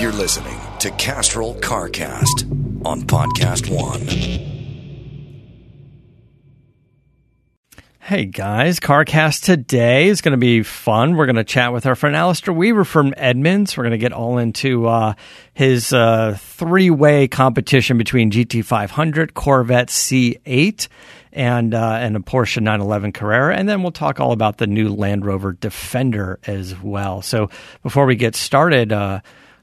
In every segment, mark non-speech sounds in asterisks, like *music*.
You're listening to Castrol CarCast on Podcast One. Hey guys, CarCast today is going to be fun. We're going to chat with our friend Alistair Weaver from Edmunds. We're going to get all into uh, his uh, three way competition between GT500, Corvette C8, and uh, and a Porsche 911 Carrera, and then we'll talk all about the new Land Rover Defender as well. So before we get started.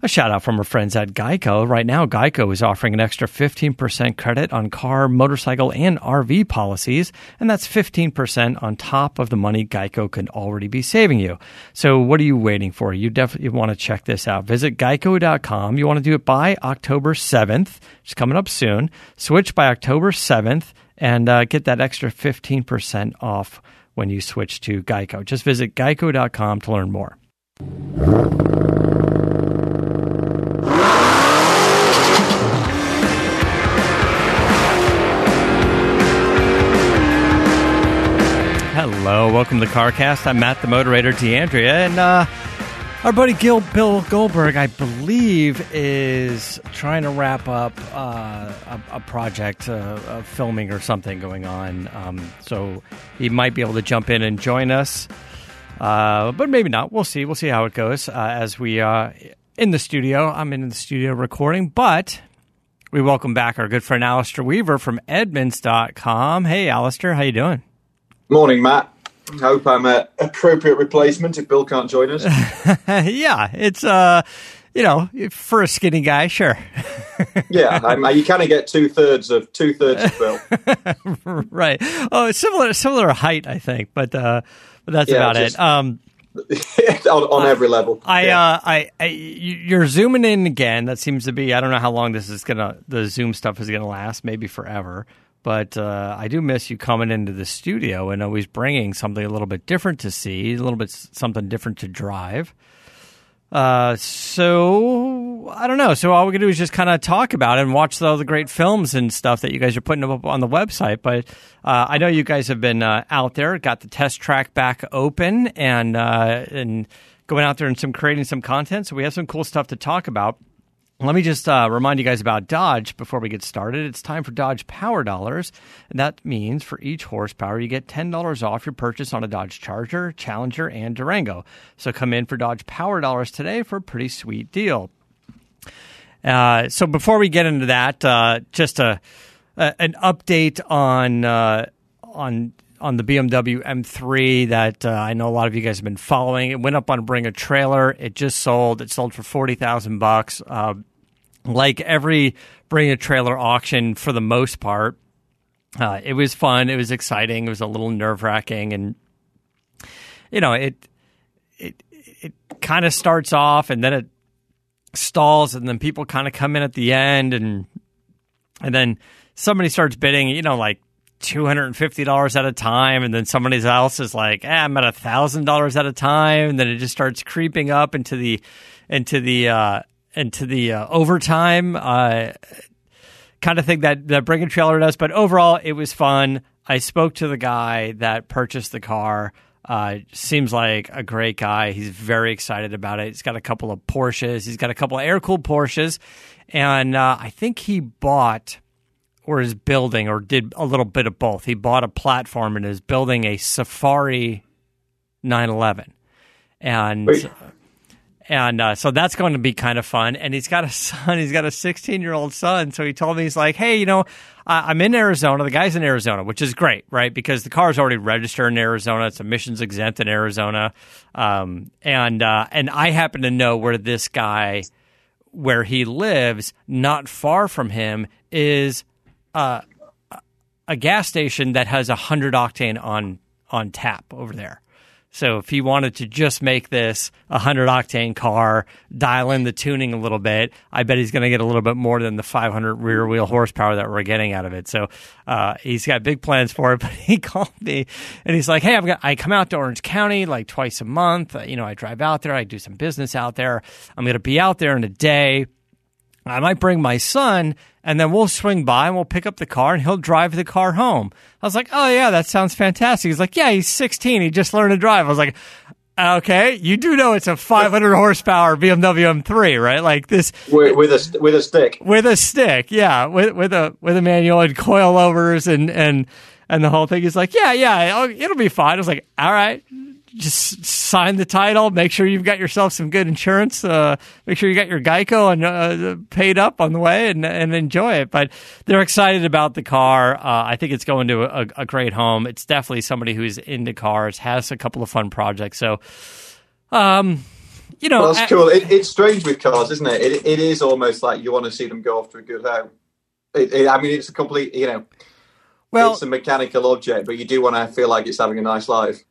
A shout out from our friends at Geico. Right now, Geico is offering an extra 15% credit on car, motorcycle, and RV policies, and that's 15% on top of the money Geico can already be saving you. So, what are you waiting for? You definitely want to check this out. Visit geico.com. You want to do it by October 7th, it's coming up soon. Switch by October 7th and uh, get that extra 15% off when you switch to Geico. Just visit geico.com to learn more. Hello, welcome to CarCast. I'm Matt, the moderator, D'Andrea, and uh, our buddy Gil Bill Goldberg, I believe, is trying to wrap up uh, a, a, project uh, of filming or something going on. Um, so he might be able to jump in and join us, uh, but maybe not. We'll see. We'll see how it goes uh, as we are in the studio. I'm in the studio recording, but we welcome back our good friend Alistair Weaver from Edmunds.com. Hey, Alistair, how you doing? Morning, Matt. Hope I'm an appropriate replacement if Bill can't join us. *laughs* yeah, it's uh, you know, for a skinny guy, sure. yeah, I'm, you kind of get two thirds of two thirds of Bill. *laughs* right. Oh, it's similar similar height, I think, but uh, but that's yeah, about just, it. Um, *laughs* on, on, every level. I, yeah. uh, I, I, you're zooming in again. That seems to be. I don't know how long this is gonna. The Zoom stuff is gonna last. Maybe forever. But uh, I do miss you coming into the studio and always bringing something a little bit different to see, a little bit something different to drive. Uh, so I don't know. So all we can do is just kind of talk about it and watch all the great films and stuff that you guys are putting up on the website. But uh, I know you guys have been uh, out there, got the test track back open, and uh, and going out there and some creating some content. So we have some cool stuff to talk about. Let me just uh, remind you guys about Dodge before we get started. It's time for Dodge Power Dollars. That means for each horsepower, you get $10 off your purchase on a Dodge Charger, Challenger, and Durango. So come in for Dodge Power Dollars today for a pretty sweet deal. Uh, so before we get into that, uh, just a, a, an update on uh, on on the BMW M3 that uh, I know a lot of you guys have been following. It went up on Bring a Trailer. It just sold. It sold for forty thousand uh, bucks. Like every Bring a Trailer auction, for the most part, uh, it was fun. It was exciting. It was a little nerve wracking, and you know it it it kind of starts off and then it stalls, and then people kind of come in at the end, and and then somebody starts bidding. You know, like $250 at a time and then somebody else is like eh, i'm at a thousand dollars at a time and then it just starts creeping up into the into the uh into the uh, overtime uh kind of thing that that bring a trailer does but overall it was fun i spoke to the guy that purchased the car uh, seems like a great guy. He's very excited about it. He's got a couple of Porsches. He's got a couple of air cooled Porsches, and uh, I think he bought or is building or did a little bit of both. He bought a platform and is building a Safari 911. And Wait. and uh, so that's going to be kind of fun. And he's got a *laughs* son. He's got a 16 year old son. So he told me he's like, hey, you know, I'm in Arizona. The guy's in Arizona, which is great, right? Because the car is already registered in Arizona. It's emissions exempt in Arizona. Um, and uh, and I happen to know where this guy, where he lives, not far from him, is uh, a gas station that has a hundred octane on on tap over there. So if he wanted to just make this a hundred octane car, dial in the tuning a little bit, I bet he's going to get a little bit more than the 500 rear wheel horsepower that we're getting out of it. So uh, he's got big plans for it. *laughs* But he called me and he's like, "Hey, I've got I come out to Orange County like twice a month. You know, I drive out there, I do some business out there. I'm going to be out there in a day." I might bring my son and then we'll swing by and we'll pick up the car and he'll drive the car home. I was like, oh, yeah, that sounds fantastic. He's like, yeah, he's 16. He just learned to drive. I was like, Okay, you do know it's a 500 horsepower BMW M3, right? Like this with, with a with a stick. With a stick, yeah, with with a with a manual and coilovers and and and the whole thing. He's like, yeah, yeah, it'll, it'll be fine. I was like, all right, just sign the title. Make sure you've got yourself some good insurance. Uh, make sure you got your Geico and uh, paid up on the way, and and enjoy it. But they're excited about the car. Uh, I think it's going to a, a, great home. It's definitely somebody who's into cars, has a couple of fun projects. So, um, you know, well, that's cool. It, it's strange with cars, isn't it? it? It is almost like you want to see them go off to a good home. It, I mean, it's a complete, you know. Well, it's a mechanical object, but you do want to feel like it's having a nice life.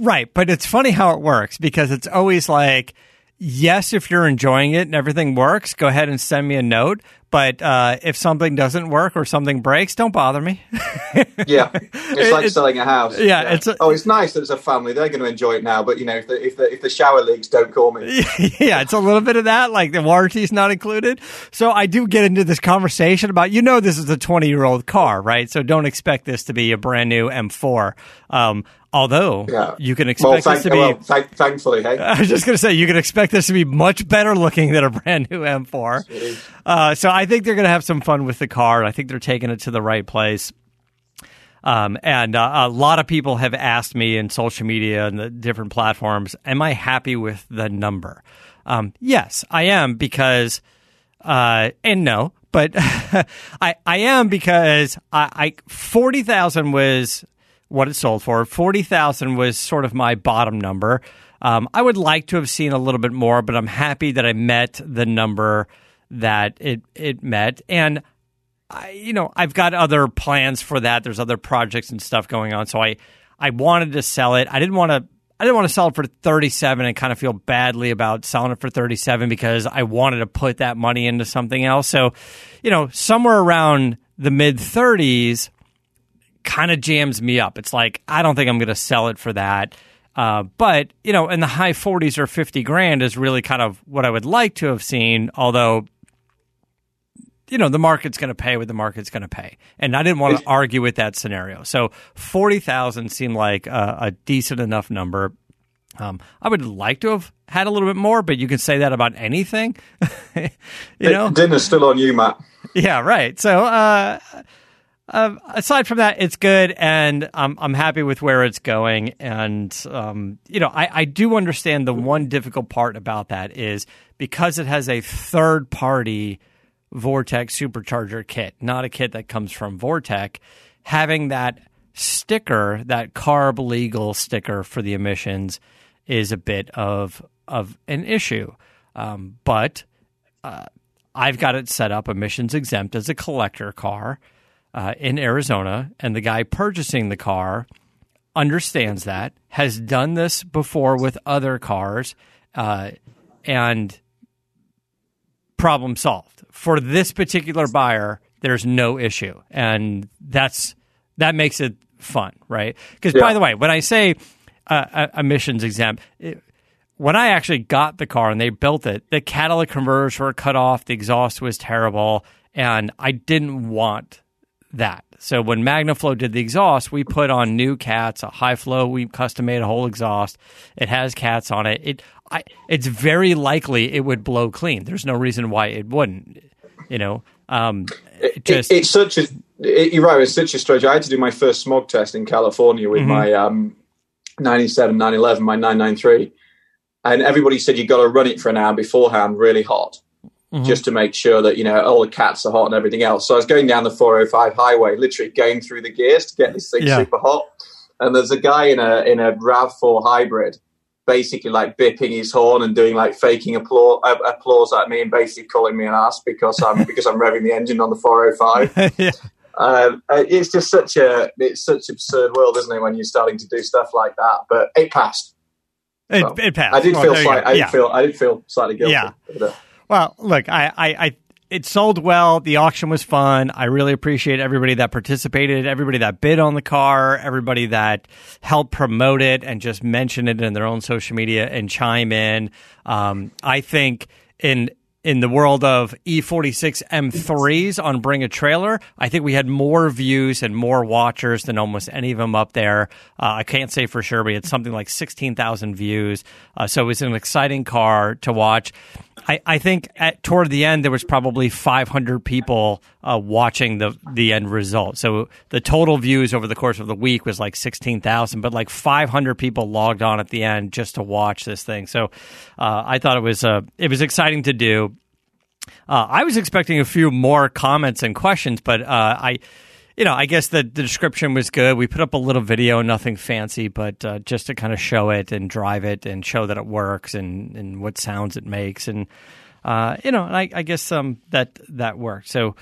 Right, but it's funny how it works because it's always like, yes, if you're enjoying it and everything works, go ahead and send me a note. But uh, if something doesn't work or something breaks, don't bother me. *laughs* yeah, it's like it's, selling a house. Yeah, yeah. it's a, oh, it's nice that it's a family; they're going to enjoy it now. But you know, if the if the if the shower leaks, don't call me. *laughs* yeah, it's a little bit of that. Like the warranty's not included. So I do get into this conversation about you know this is a twenty year old car, right? So don't expect this to be a brand new M4. Um, Although yeah. you can expect well, thank, this to be, well, thank, thankfully, hey. *laughs* I was just going to say you can expect this to be much better looking than a brand new M4. Uh, so I think they're going to have some fun with the car. I think they're taking it to the right place. Um, and uh, a lot of people have asked me in social media and the different platforms, "Am I happy with the number?" Um, yes, I am because, uh, and no, but *laughs* I I am because I, I forty thousand was what it sold for. 40,000 was sort of my bottom number. Um, I would like to have seen a little bit more, but I'm happy that I met the number that it it met. And I, you know, I've got other plans for that. There's other projects and stuff going on, so I I wanted to sell it. I didn't want to. I didn't want to sell it for 37 and kind of feel badly about selling it for 37 because I wanted to put that money into something else. So, you know, somewhere around the mid 30s, kind of jams me up. It's like I don't think I'm going to sell it for that. Uh, but you know, in the high 40s or 50 grand is really kind of what I would like to have seen. Although, you know, the market's going to pay what the market's going to pay, and I didn't want to argue with that scenario. So 40,000 seemed like a, a decent enough number. Um, I would like to have had a little bit more, but you can say that about anything. *laughs* you know, dinner's still on you, Matt. Yeah, right. So. Uh, uh, aside from that, it's good, and I'm I'm happy with where it's going. And um, you know, I, I do understand the one difficult part about that is because it has a third party Vortech supercharger kit, not a kit that comes from Vortech. Having that sticker, that carb legal sticker for the emissions, is a bit of of an issue. Um, but uh, I've got it set up emissions exempt as a collector car uh, in Arizona, and the guy purchasing the car understands that, has done this before with other cars, uh, and problem solved. For this particular buyer, there's no issue, and that's that makes it fun, right? Because yeah. by the way, when I say uh, emissions exempt. It, when I actually got the car and they built it, the catalytic converters were cut off, the exhaust was terrible, and I didn't want that. So when MagnaFlow did the exhaust, we put on new cats, a high flow. We custom made a whole exhaust. It has cats on it. It, I, it's very likely it would blow clean. There's no reason why it wouldn't. You know, um, it just it, it's such a. It, you're right. It's such a stretch. I had to do my first smog test in California with mm-hmm. my um, 97, 911, my 993, and everybody said you got to run it for an hour beforehand, really hot mm-hmm. just to make sure that you know all the cats are hot and everything else. So I was going down the 405 highway, literally going through the gears to get this thing yeah. super hot. And there's a guy in a in a Rav4 hybrid, basically like bipping his horn and doing like faking applause, uh, applause at me and basically calling me an ass because I'm *laughs* because I'm revving the engine on the 405. *laughs* yeah. Um, it's just such a it's such absurd world, isn't it? When you're starting to do stuff like that, but it passed. It, it passed. I did well, feel slight, I did yeah. feel I did feel slightly guilty. Yeah. But, uh, well, look, I, I, I it sold well. The auction was fun. I really appreciate everybody that participated, everybody that bid on the car, everybody that helped promote it and just mention it in their own social media and chime in. Um, I think in in the world of E46 M3s on Bring a Trailer, I think we had more views and more watchers than almost any of them up there. Uh, I can't say for sure, but had something like 16,000 views. Uh, so it was an exciting car to watch. I, I think at toward the end there was probably 500 people uh, watching the the end result. So the total views over the course of the week was like 16,000, but like 500 people logged on at the end just to watch this thing. So uh, I thought it was uh, it was exciting to do. Uh, I was expecting a few more comments and questions, but uh, I you know, I guess the, the description was good. We put up a little video, nothing fancy, but uh, just to kind of show it and drive it and show that it works and, and what sounds it makes. And, uh, you know, I, I guess um, that that worked. So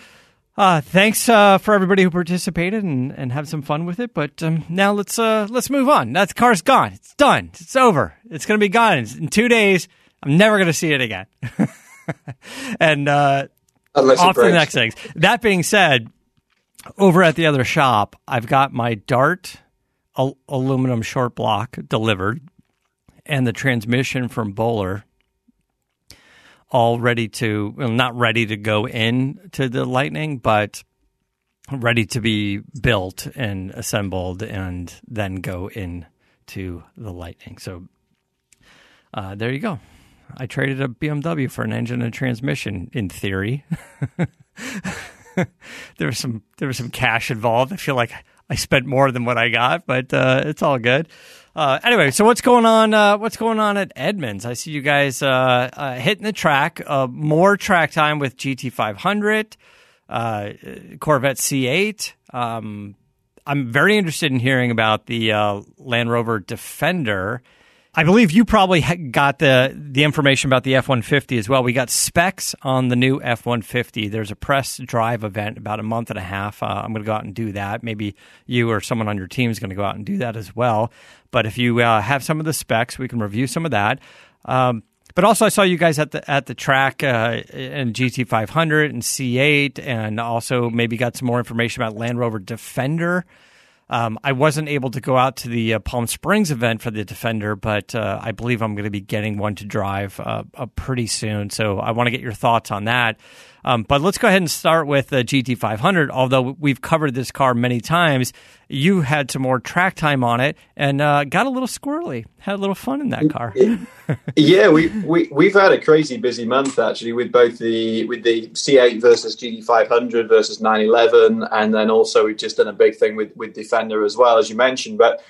uh, thanks uh, for everybody who participated and, and have some fun with it. But um, now let's uh, let's move on. That car's gone. It's done. It's over. It's going to be gone in two days. I'm never going to see it again. *laughs* and uh, off to the next things. That being said, over at the other shop, I've got my Dart al- aluminum short block delivered and the transmission from Bowler all ready to, well, not ready to go in to the Lightning, but ready to be built and assembled and then go in to the Lightning. So uh, there you go. I traded a BMW for an engine and transmission in theory. *laughs* *laughs* there was some there was some cash involved. I feel like I spent more than what I got, but uh, it's all good. Uh, anyway, so what's going on? Uh, what's going on at Edmunds? I see you guys uh, uh, hitting the track. Uh, more track time with GT500, Corvette C8. Um, I'm very interested in hearing about the Land Rover Defender I believe you probably got the the information about the F one fifty as well. We got specs on the new F one fifty. There's a press drive event about a month and a half. Uh, I'm going to go out and do that. Maybe you or someone on your team is going to go out and do that as well. But if you uh, have some of the specs, we can review some of that. Um, but also, I saw you guys at the at the track uh, GT 500 and C8, and also maybe got some more information about Land Rover Defender. Um, I wasn't able to go out to the uh, Palm Springs event for the Defender, but uh, I believe I'm going to be getting one to drive uh, pretty soon. So I want to get your thoughts on that. Um, but let's go ahead and start with the GT500. Although we've covered this car many times, you had some more track time on it and uh, got a little squirrely. Had a little fun in that car. yeah, we, we we've had a crazy busy month actually with both the with the C8 versus GT500 versus 911, and then also we've just done a big thing with with Defender as well as you mentioned, but.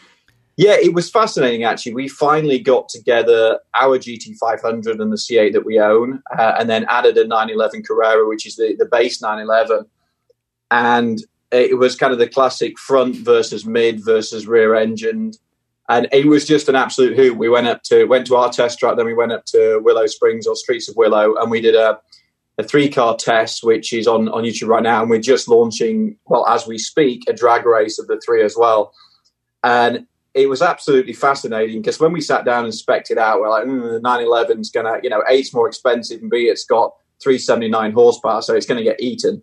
Yeah, it was fascinating actually. We finally got together our GT500 and the C8 that we own, uh, and then added a 911 Carrera, which is the, the base 911. And it was kind of the classic front versus mid versus rear engined. And it was just an absolute hoot. We went up to went to our test track, then we went up to Willow Springs or Streets of Willow, and we did a, a three car test, which is on, on YouTube right now. And we're just launching, well, as we speak, a drag race of the three as well. And it was absolutely fascinating because when we sat down and specced it out, we're like, mm, the 911 is going to, you know, A, it's more expensive, and B, it's got 379 horsepower, so it's going to get eaten.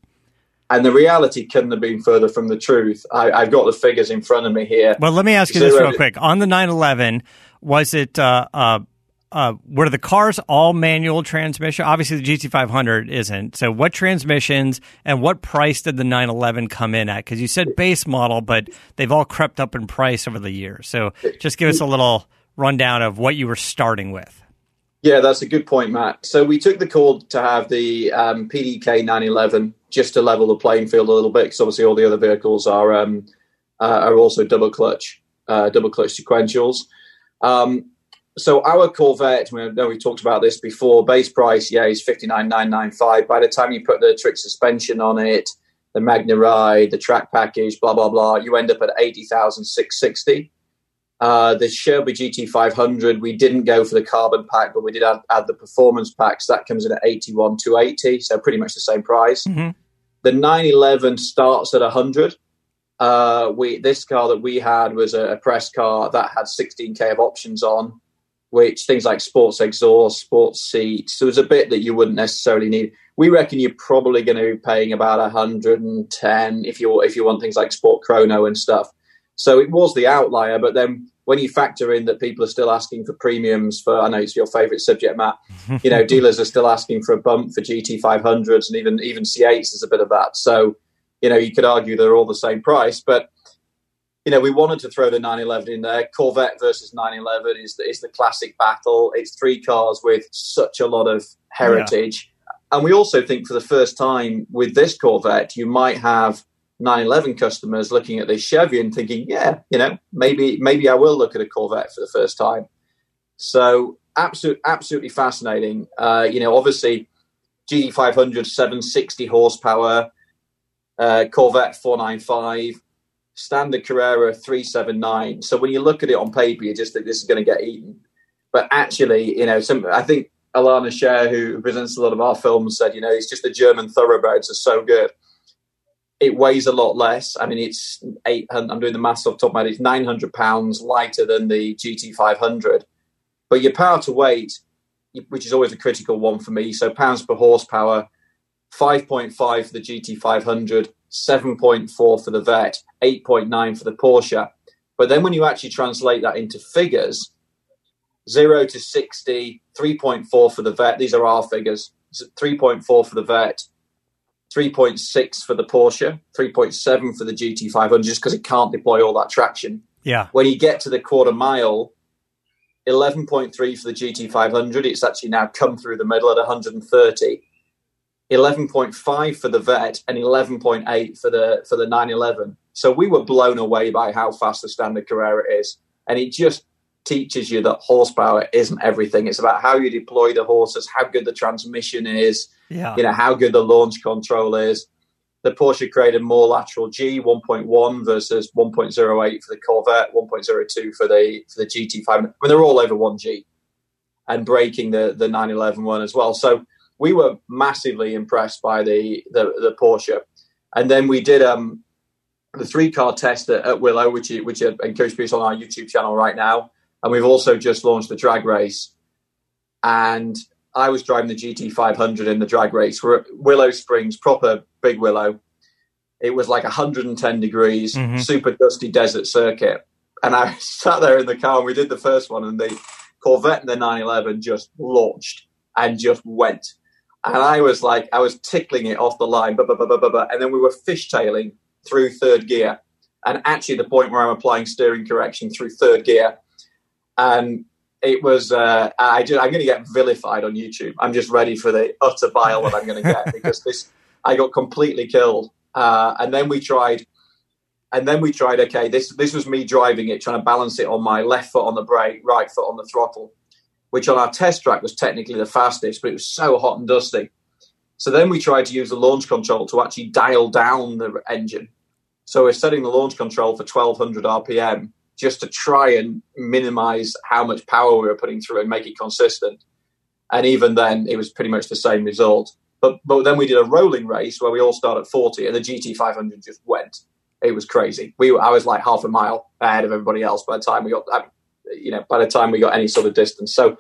And the reality couldn't have been further from the truth. I, have got the figures in front of me here. Well, let me ask you this real quick. On the 911, was it uh, uh, uh, were the cars all manual transmission? Obviously, the GT500 isn't. So, what transmissions and what price did the 911 come in at? Because you said base model, but they've all crept up in price over the years. So, just give us a little rundown of what you were starting with. Yeah, that's a good point, Matt. So, we took the call to have the um, PDK 911 just to level the playing field a little bit, because obviously all the other vehicles are um, uh, are also double clutch, uh, double clutch sequentials. Um, so our Corvette, we know we talked about this before. Base price, yeah, is fifty nine nine nine five. By the time you put the trick suspension on it, the Magna Ride, the track package, blah blah blah, you end up at eighty thousand six sixty. Uh, the Shelby GT500, we didn't go for the carbon pack, but we did add, add the performance pack. So that comes in at 81 to 80, so pretty much the same price. Mm-hmm. The 911 starts at 100. Uh, we this car that we had was a, a press car that had 16k of options on which things like sports exhaust, sports seats, there was a bit that you wouldn't necessarily need. We reckon you're probably going to be paying about 110 if you if you want things like sport chrono and stuff. So it was the outlier, but then when you factor in that people are still asking for premiums for, I know it's your favorite subject, Matt. *laughs* you know, dealers are still asking for a bump for GT500s and even even C8s. There's a bit of that. So, you know, you could argue they're all the same price, but you know, we wanted to throw the 911 in there. Corvette versus 911 is the, is the classic battle. It's three cars with such a lot of heritage. Yeah. And we also think for the first time with this Corvette, you might have 911 customers looking at this Chevy and thinking, yeah, you know, maybe maybe I will look at a Corvette for the first time. So absolutely, absolutely fascinating. Uh, you know, obviously GT500 760 horsepower, uh, Corvette 495, standard Carrera 379. So when you look at it on paper, you just think this is going to get eaten. But actually, you know, some I think Elana Scherr, who presents a lot of our films, said, you know, it's just the German thoroughbreds are so good it weighs a lot less. I mean, it's eight. I'm doing the maths off the top of my head. It's 900 pounds lighter than the GT500, but your power to weight, which is always a critical one for me. So pounds per horsepower, 5.5 for the GT500, 7.4 for the Vet, 8.9 for the Porsche. But then when you actually translate that into figures, zero to 60, 3.4 for the Vet. These are our figures. 3.4 for the Vet, 3.6 for the Porsche, 3.7 for the GT500, just because it can't deploy all that traction. Yeah. When you get to the quarter mile, 11.3 for the GT500, it's actually now come through the middle at 130. 11.5 for the Vet and 11.8 for the for the 911. So we were blown away by how fast the standard Carrera is, and it just teaches you that horsepower isn't everything. It's about how you deploy the horses, how good the transmission is, yeah. you know, how good the launch control is. The Porsche created more lateral G 1.1 versus 1.08 for the Corvette, 1.02 for the for the GT5. I mean, they're all over 1G and breaking the the 911 one as well. So we were massively impressed by the the, the Porsche. And then we did um, the three car test at, at Willow, which which I encourage people on our YouTube channel right now and we've also just launched the drag race. And I was driving the GT500 in the drag race. We're at Willow Springs, proper big Willow. It was like 110 degrees, mm-hmm. super dusty desert circuit. And I *laughs* sat there in the car and we did the first one, and the Corvette and the 911 just launched and just went. And I was like, I was tickling it off the line, blah, blah, blah, and then we were fishtailing through third gear. And actually, the point where I'm applying steering correction through third gear, and it was uh, I I'm going to get vilified on YouTube. I'm just ready for the utter bile that I'm going to get *laughs* because this I got completely killed. Uh, and then we tried, and then we tried. Okay, this this was me driving it, trying to balance it on my left foot on the brake, right foot on the throttle, which on our test track was technically the fastest, but it was so hot and dusty. So then we tried to use the launch control to actually dial down the engine. So we're setting the launch control for 1200 RPM just to try and minimize how much power we were putting through and make it consistent. And even then, it was pretty much the same result. But but then we did a rolling race where we all started at 40, and the GT 500 just went. It was crazy. We were, I was like half a mile ahead of everybody else by the time we got, you know, by the time we got any sort of distance. So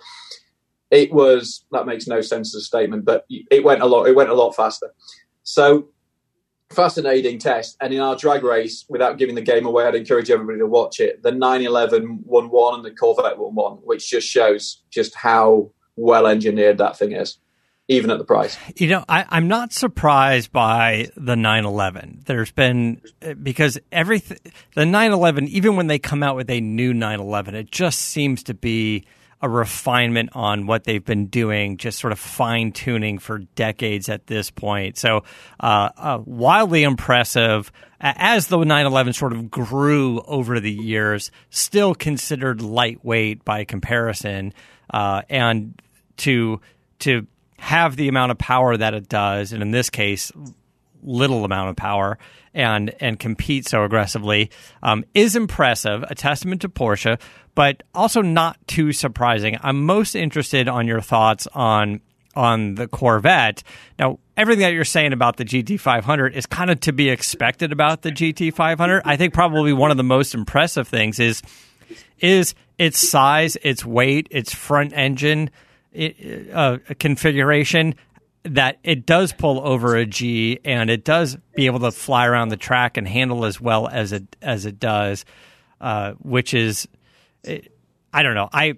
it was that makes no sense as a statement, but it went a lot. It went a lot faster. So fascinating test. And in our drag race, without giving the game away, I'd encourage everybody to watch it. The 911 won one and the Corvette won one, which just shows just how well engineered that thing is, even at the price. You know, I, am not surprised by the 911. There's been because everything the 911, even when they come out with a new 911, it just seems to be a refinement on what they've been doing, just sort of fine tuning for decades at this point. So, uh, uh, wildly impressive. As the 911 sort of grew over the years, still considered lightweight by comparison, uh, and to to have the amount of power that it does, and in this case, little amount of power and and compete so aggressively um, is impressive, a testament to Porsche, but also not too surprising. I'm most interested on your thoughts on on the Corvette. Now, everything that you're saying about the GT500 is kind of to be expected about the GT500. I think probably one of the most impressive things is is its size, its weight, its front engine uh, configuration that it does pull over a G and it does be able to fly around the track and handle as well as it as it does, uh, which is I don't know. I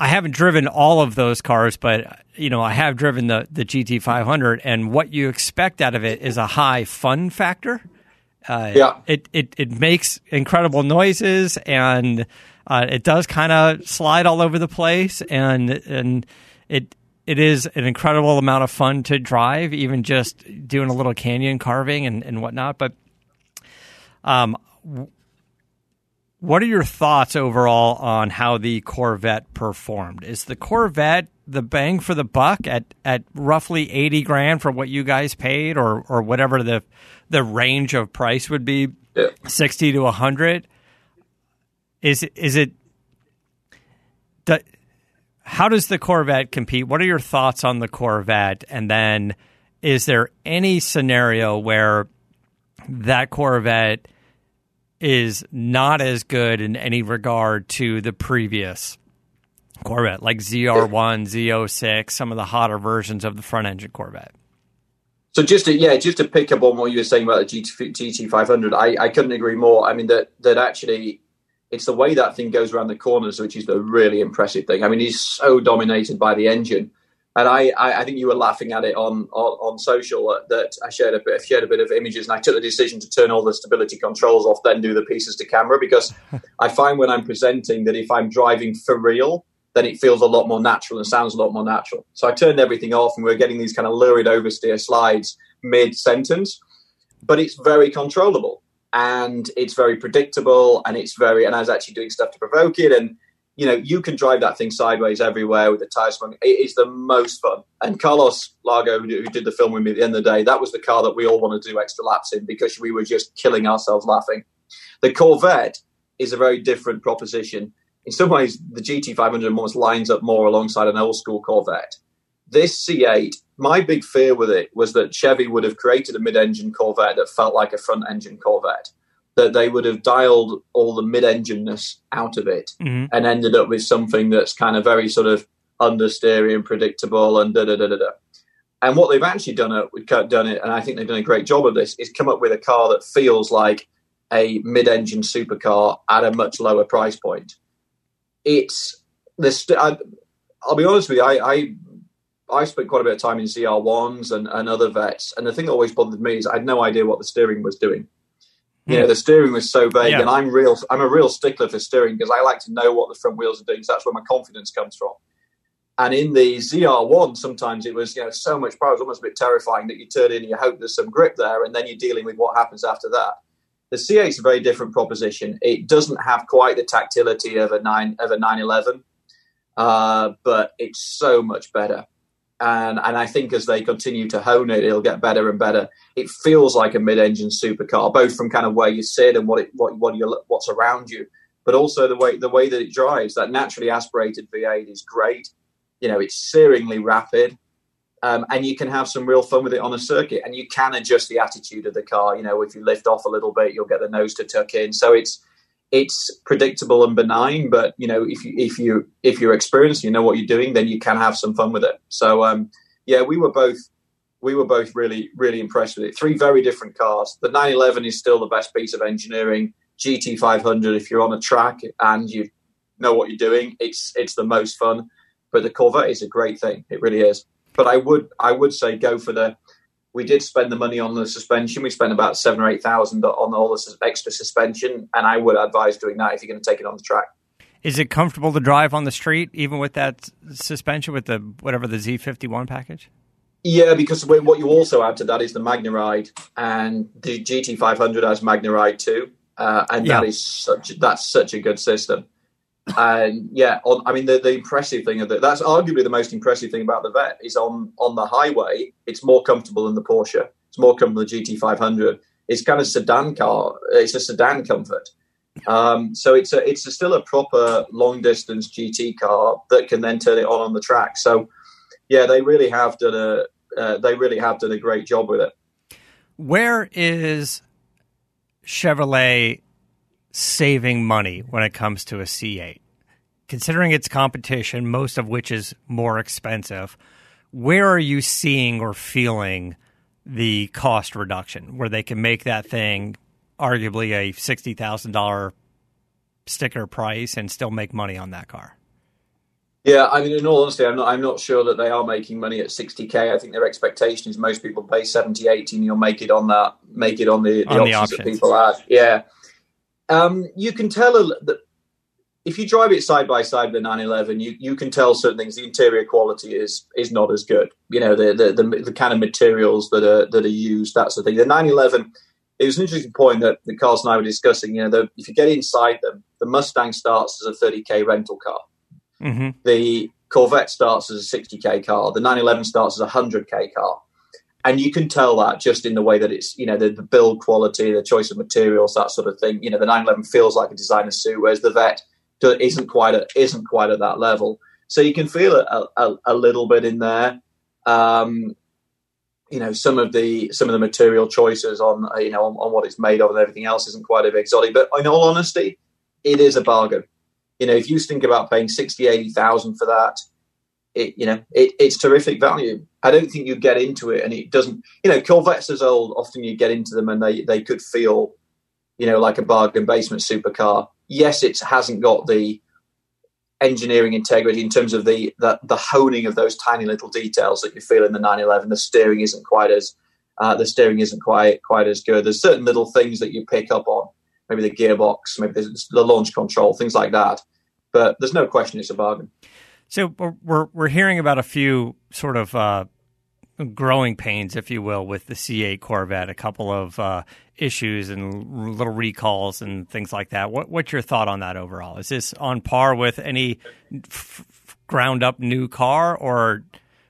I haven't driven all of those cars, but you know, I have driven the the GT 500, and what you expect out of it is a high fun factor. Uh, Yeah. it, it it makes incredible noises, and uh, it does kind of slide all over the place, and and it it is an incredible amount of fun to drive, even just doing a little canyon carving and, and whatnot. But um, what are your thoughts overall on how the Corvette performed? Is the Corvette the bang for the buck at, at roughly eighty grand for what you guys paid, or or whatever the the range of price would be, Yeah. sixty to hundred? Is is it? How does the Corvette compete? What are your thoughts on the Corvette? And then, is there any scenario where that Corvette is not as good in any regard to the previous Corvette, like ZR1, Z06, some of the hotter versions of the front engine Corvette. So just to, yeah, just to pick up on what you were saying about the GT 500, I, I couldn't agree more. I mean that that actually it's the way that thing goes around the corners, which is the really impressive thing. I mean, he's so dominated by the engine, and I, I, I think you were laughing at it on on, on social uh, that I shared a bit I shared a bit of images, and I took the decision to turn all the stability controls off, then do the pieces to camera because *laughs* I find when I'm presenting that if I'm driving for real, then it feels a lot more natural and sounds a lot more natural. So I turned everything off, and we are getting these kind of lurid oversteer slides mid sentence, but it's very controllable and it's very predictable, and it's very. And I was actually doing stuff to provoke it, and you know you can drive that thing sideways everywhere with the tires swung. It is the most fun. And Carlos Lago, who who did the film with me at the end of the day, that was the car that we all want to do extra laps in because we were just killing ourselves laughing. The Corvette is a very different proposition in some ways, the GT500 almost lines up more alongside an old school Corvette. This C8, my big fear with it was that Chevy would have created a mid engine Corvette that felt like a front engine Corvette, that they would have dialed all the mid engineness out of it Mhm. and ended up with something that's kind of very sort of understeery and predictable and da da da da da. And what they've actually done it, done it, and I think they've done a great job of this, is come up with a car that feels like a mid-engine supercar at a much lower price point it's this. I, I'll be honest with you. I, I I spent quite a bit of time in ZR1s and, and other vets, and the thing that always bothered me is I had no idea what the steering was doing. You know, the steering was so vague, Yeah. and I'm real. I'm a real stickler for steering because I like to know what the front wheels are doing. So that's where my confidence comes from. And in the ZR1, sometimes it was you know so much power, it was almost a bit terrifying that you turn in and you hope there's some grip there, and then you're dealing with what happens after that. The C8 is a very different proposition. It doesn't have quite the tactility of a nine of a 911, uh, but it's so much better. And and I think as they continue to hone it, it'll get better and better. It feels like a mid-engine supercar, both from kind of where you sit and what it what what you what's around you, but also the way the way that it drives. That naturally aspirated V8 is great. You know, it's searingly rapid um, and you can have some real fun with it on a circuit. And you can adjust the attitude of the car. You know, if you lift off a little bit, you'll get the nose to tuck in. So it's it's predictable and benign. But you know, if you if you if you're experienced, you know what you're doing, then you can have some fun with it. So um, yeah, we were both we were both really really impressed with it. Three very different cars. The 911 is still the best piece of engineering. GT500, if you're on a track and you know what you're doing, it's it's the most fun. But the Corvette is a great thing. It really is but I would I would say go for the. We did spend the money on the suspension. We spent about seven or eight thousand on all the extra suspension, and I would advise doing that if you're going to take it on the track. Is it comfortable to drive on the street, even with that suspension, with the whatever the Z51 package? Yeah, because what you also add to that is the Magnaride, and the GT500 has Magnaride too, uh, and that Yeah. is such that's such a good system. And yeah, on, I mean the, the impressive thing of that that's arguably the most impressive thing about the Vet is on on the highway, it's more comfortable than the Porsche. It's more comfortable than the GT500. It's kind of sedan car. It's a sedan comfort. Um, so it's a it's a still a proper long distance GT car that can then turn it on on the track. So yeah, they really have done a uh, they really have done a great job with it. Where is Chevrolet saving money when it comes to a C8? Considering its competition, most of which is more expensive, where are you seeing or feeling the cost reduction where they can make that thing arguably a $60,000 sticker price and still make money on that car. Yeah, I mean, in all honesty, I'm not. I'm not sure that they are making money at 60k. I think their expectation is most people pay 70, 80, and you'll make it on that, make it on the, the, On options, the options. that people add. Yeah, um, you can tell a, that if you drive it side by side with the 911, you, you can tell certain things. The interior quality is is not as good. You know, the the, the, the kind of materials that are that are used. That's the thing. The 911. It was an interesting point that, that Carlos and I were discussing. You know, the, if you get inside them, the Mustang starts as a 30k rental car. hmm The Corvette starts as a 60k car. The 911 starts as a 100k car. And you can tell that just in the way that it's, you know, the, the build quality, the choice of materials, that sort of thing. You know, the 911 feels like a designer suit, whereas the Vet isn't quite at, isn't quite at that level. So you can feel it a, a, a little bit in there. Um, you know, some of the some of the material choices on you know on, on what it's made of and everything else isn't quite as exotic. But in all honesty, it is a bargain. You know, if you think about paying 60, 80,000 for that, it, you know, it, it's terrific value. I don't think you get into it and it doesn't, you know, Corvettes as old, often you get into them and they, they could feel, you know, like a bargain basement supercar. Yes, it hasn't got the engineering integrity in terms of the, the, the honing of those tiny little details that you feel in the 911. The steering isn't quite as, uh, the steering isn't quite, quite as good. There's certain little things that you pick up on, maybe the gearbox, maybe the, the launch control, things like that. But there's no question it's a bargain. So we're, we're hearing about a few sort of uh, growing pains, if you will, with the C8 Corvette. A couple of uh, issues and little recalls and things like that. What what's your thought on that overall? Is this on par with any f- ground up new car, or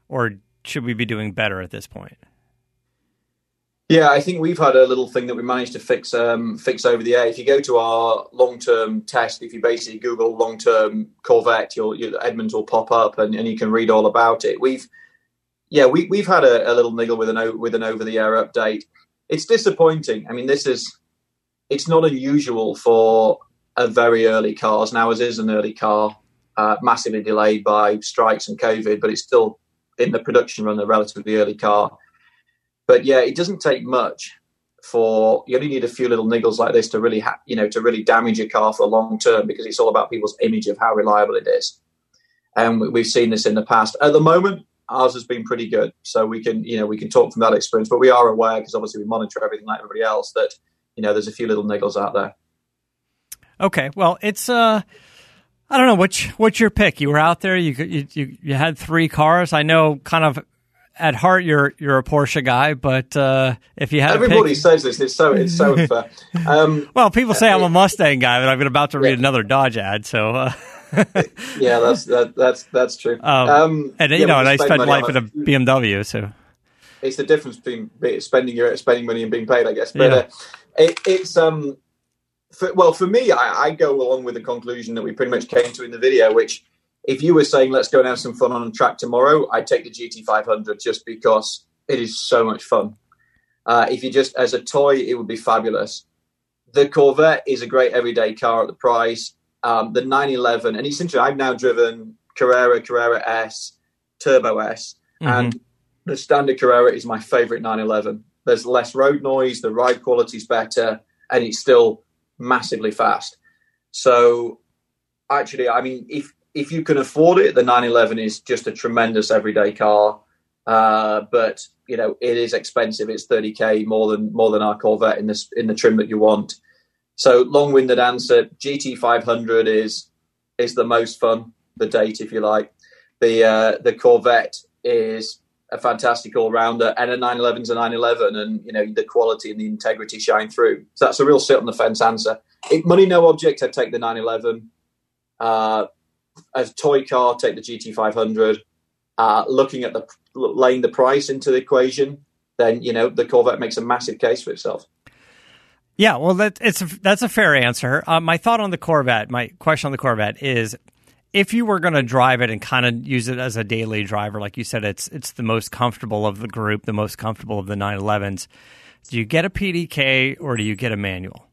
or should we be doing better at this point? Yeah, I think we've had a little thing that we managed to fix um, fix over the air. If you go to our long term test, if you basically Google long term Corvette, your, your Edmunds will pop up, and, and you can read all about it. We've yeah, we we've had a, a little niggle with an with an over the air update. It's disappointing. I mean, this is it's not unusual for a very early cars. Now, as is an early car, uh, massively delayed by strikes and COVID, but it's still in the production run a relatively early car. But yeah, it doesn't take much for you only need a few little niggles like this to really ha- you know to really damage your car for a long term because it's all about people's image of how reliable it is. And we- we've seen this in the past. At the moment, ours has been pretty good, so we can you know we can talk from that experience. But we are aware because obviously we monitor everything like everybody else that you know there's a few little niggles out there. Okay, well, it's uh, I don't know which what's your pick. You were out there, you you, you had three cars. I know, kind of at heart, you're you're a Porsche guy, but uh, if you had Everybody pick, says this. It's so it's so unfair. *laughs* Um, well, people say I'm a Mustang guy, but I've been about to read Yeah. another Dodge ad, so. Uh, *laughs* yeah, that's that, that's that's true. Um, Um, and yeah, you know, and I spent life in a BMW, so it's the difference between spending your spending money and being paid, I guess. But Yeah. uh, it, it's um, for, well for me, I, I go along with the conclusion that we pretty much came to in the video. Which, if you were saying let's go and have some fun on a track tomorrow, I'd take the GT500 just because it is so much fun. Uh, if you just as a toy, it would be fabulous. The Corvette is a great everyday car at the price. Um, the 911, and essentially, I've now driven Carrera, Carrera S, Turbo S, and the standard Carrera is my favorite 911. There's less road noise, the ride quality is better, and it's still massively fast. So, actually, I mean, if if you can afford it, the 911 is just a tremendous everyday car. Uh, but you know, it is expensive. It's 30k more than more than our Corvette in this in the trim that you want. So, long-winded answer: GT500 is is the most fun. The date, if you like. The uh, the Corvette is a fantastic all rounder, and a 911 is a 911, and you know the quality and the integrity shine through. So that's a real sit on the fence answer. If money no object, I'd take the 911. Uh, a toy car, take the GT500. Uh, looking at the laying the price into the equation, then you know the Corvette makes a massive case for itself. Yeah, well, that it's a, that's a fair answer. Uh, my thought on the Corvette, my question on the Corvette is, if you were going to drive it and kind of use it as a daily driver, like you said, it's it's the most comfortable of the group, the most comfortable of the 911s. Do you get a PDK or do you get a manual?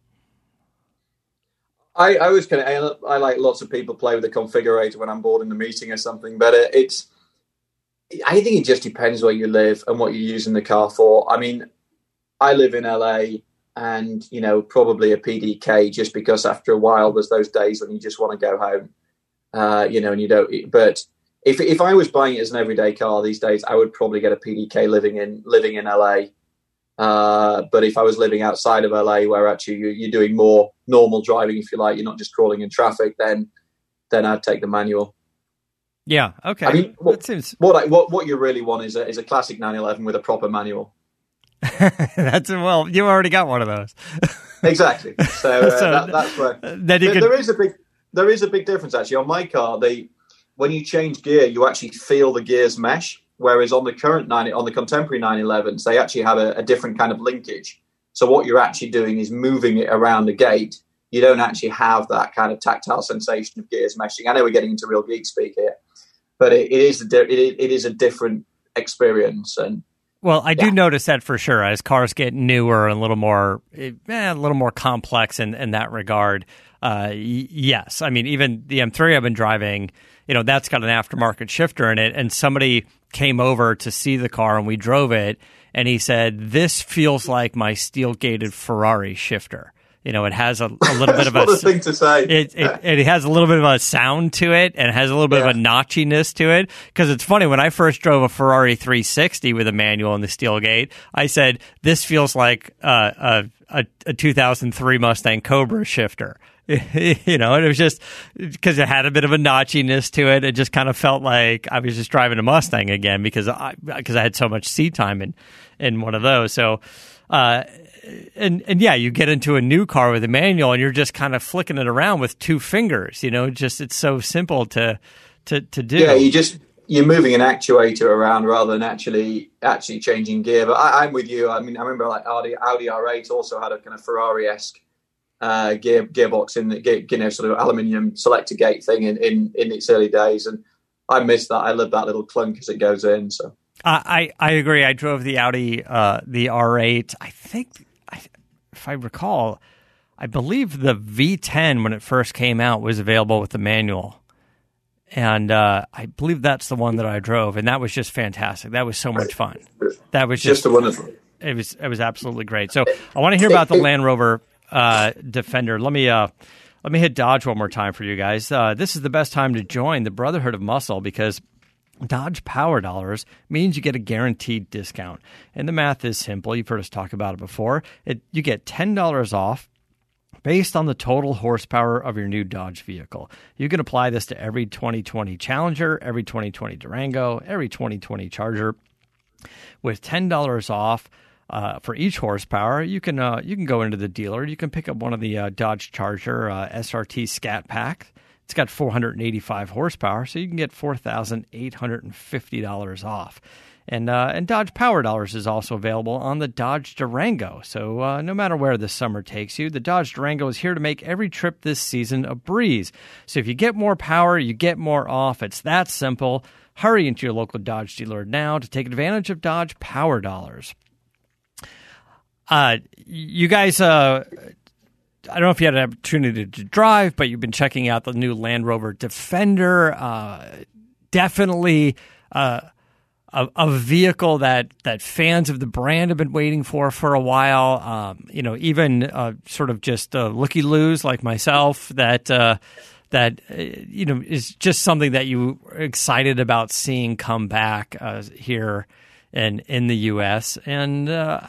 I, I was kind of I like lots of people play with the configurator when I'm bored in the meeting or something, but it, it's I think it just depends where you live and what you're using the car for. I mean, I live in LA. and you know probably a PDK just because after a while there's those days when you just want to go home, uh, you know, and you don't. But if if I was buying it as an everyday car these days, I would probably get a PDK living in living in LA. Uh, but if I was living outside of LA, where actually you, you're doing more normal driving, if you like, you're not just crawling in traffic, then then I'd take the manual. Yeah. Okay. I mean, what, seems... what, I, what what you really want is a, is a classic 911 with a proper manual. *laughs* that's well, you already got one of those. *laughs* exactly. So, uh, so that, that's where *laughs* then you there, there is a big there is a big difference actually on my car. They when you change gear, you actually feel the gears mesh. Whereas on the current nine, on the contemporary 911s, they actually have a, a different kind of linkage. So what you're actually doing is moving it around the gate. You don't actually have that kind of tactile sensation of gears meshing. I know we're getting into real geek speak here, but it, it is a di- it, it is a different experience. And well, I do yeah. notice that for sure as cars get newer and a little more, eh, a little more complex in, in that regard. Uh, y- yes, I mean even the M3 I've been driving, you know, that's got an aftermarket shifter in it, and somebody came over to see the car and we drove it and he said this feels like my steel gated Ferrari shifter. You know, it has a, a little bit *laughs* of a, thing to say. It, it, it, has a little bit of a sound to it and has a little bit yeah. of a notchiness to it. Because it's funny when I first drove a Ferrari 360 with a manual and the steel gate, I said this feels like uh, a, a, a 2003 Mustang Cobra shifter. *laughs* you know, and it was just because it had a bit of a notchiness to it. It just kind of felt like I was just driving a Mustang again because I because I had so much seat time in in one of those. So, uh, and and yeah, you get into a new car with a manual and you're just kind of flicking it around with two fingers. You know, just it's so simple to to to do. Yeah, you just you're moving an actuator around rather than actually actually changing gear. But I, am with you. I mean, I remember like Audi Audi R8 also had a kind of Ferrari esque uh, gear gearbox in the you know sort of aluminium selector gate thing in, in in its early days, and I miss that. I love that little clunk as it goes in. So I I agree. I drove the Audi uh, the R8. I think if I recall, I believe the V10 when it first came out was available with the manual. And uh, I believe that's the one that I drove, and that was just fantastic. That was so much fun. That was just, just a wonderful. It was it was absolutely great. So I want to hear about the Land Rover uh, Defender. Let me uh, let me hit Dodge one more time for you guys. Uh, this is the best time to join the Brotherhood of Muscle because Dodge Power Dollars means you get a guaranteed discount. And the math is simple. You've heard us talk about it before. It, you get $10 off based on the total horsepower of your new Dodge vehicle. You can apply this to every 2020 Challenger, every 2020 Durango, every 2020 Charger with $10 off uh, for each horsepower, you can uh, you can go into the dealer. You can pick up one of the uh, Dodge Charger uh, SRT Scat Pack. It's got 485 horsepower, so you can get four thousand eight hundred and fifty dollars off. And uh, and Dodge Power Dollars is also available on the Dodge Durango. So uh, no matter where the summer takes you, the Dodge Durango is here to make every trip this season a breeze. So if you get more power, you get more off. It's that simple. Hurry into your local Dodge dealer now to take advantage of Dodge Power Dollars. Uh, you guys, uh, I don't know if you had an opportunity to drive, but you've been checking out the new Land Rover Defender. Uh, definitely uh, a, a, vehicle that, that fans of the brand have been waiting for for a while. Um, you know, even uh, sort of just uh, looky loos like myself that uh, that uh, you know is just something that you are excited about seeing come back uh, here in in the U.S. and uh,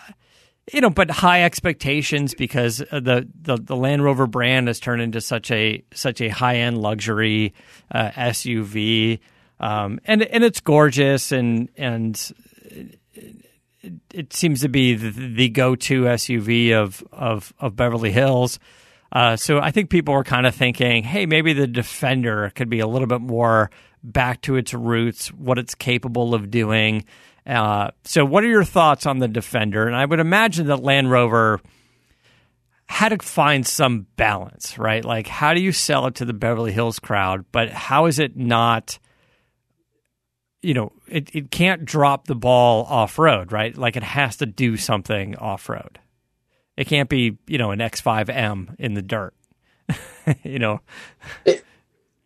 you know, but high expectations because the, the, the Land Rover brand has turned into such a such a high end luxury SUV, um, and and it's gorgeous and and it, seems to be the, the go to SUV of of of Beverly Hills. Uh, so I think people were kind of thinking, hey, maybe the Defender could be a little bit more back to its roots, what it's capable of doing. Uh, so, what are your thoughts on the Defender? And I would imagine that Land Rover had to find some balance, right? Like, how do you sell it to the Beverly Hills crowd, but how is it not? You know, it, it can't drop the ball off road, right? Like it has to do something off road. It can't be, you know, an X5M in the dirt. *laughs* you know, it,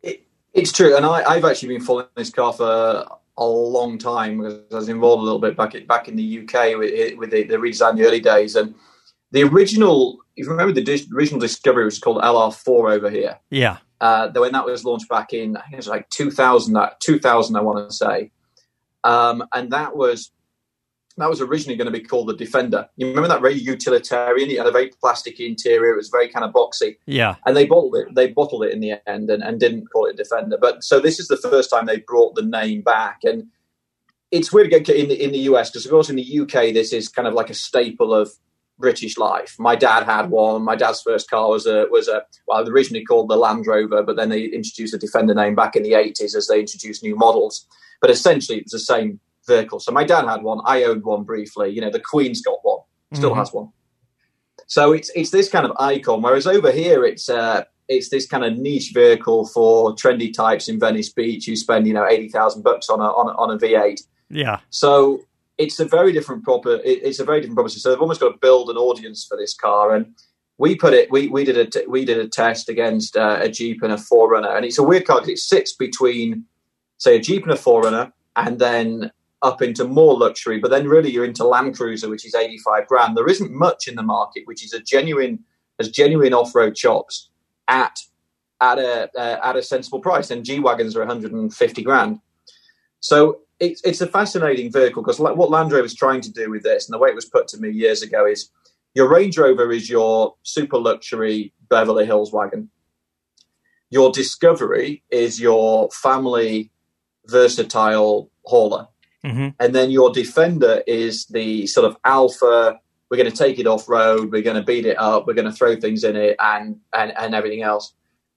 it, it's true, and I, I've actually been following this car for a long time because I was involved a little bit back back in the UK with, with the, the redesign the early days and the original, if you remember the original Discovery was called LR4 over here. Yeah. Uh, when that was launched back in, I think it was like 2000, 2000 I want to say. Um, and that was that was originally going to be called the Defender. You remember that very utilitarian? It had a very plastic interior. It was very kind of boxy. Yeah. And they bottled it. They bottled it in the end and, and didn't call it Defender. But so this is the first time they brought the name back. And it's weird in the, in the US because, of course, in the UK, this is kind of like a staple of British life. My dad had one. My dad's first car was a was a well, originally called the Land Rover, but then they introduced the Defender name back in the eighties as they introduced new models. But essentially, it was the same vehicle. So my dad had one. I owned one briefly. You know, the Queen's got one, still mm-hmm. has one. So it's it's this kind of icon. Whereas over here, it's uh, it's this kind of niche vehicle for trendy types in Venice Beach who spend you know eighty thousand bucks on a on a, on a V8. Yeah. So it's a very different proper. it's a very different proposition. So they've almost got to build an audience for this car and. We put it. We, we did a t- we did a test against uh, a Jeep and a 4Runner, and it's a weird car because it sits between, say, a Jeep and a 4Runner, and then up into more luxury, but then really you're into Land Cruiser, which is 85 grand. There isn't much in the market, which is a genuine, as genuine off-road chops at at a uh, at a sensible price. And G wagons are 150 grand. So it's it's a fascinating vehicle because like what Land Rover is trying to do with this, and the way it was put to me years ago is your Range Rover is your super luxury Beverly Hills wagon. Your Discovery is your family versatile hauler. Mm-hmm. And then your defender is the sort of alpha. We're going to take it off road. We're going to beat it up. We're going to throw things in it and, and, and everything else.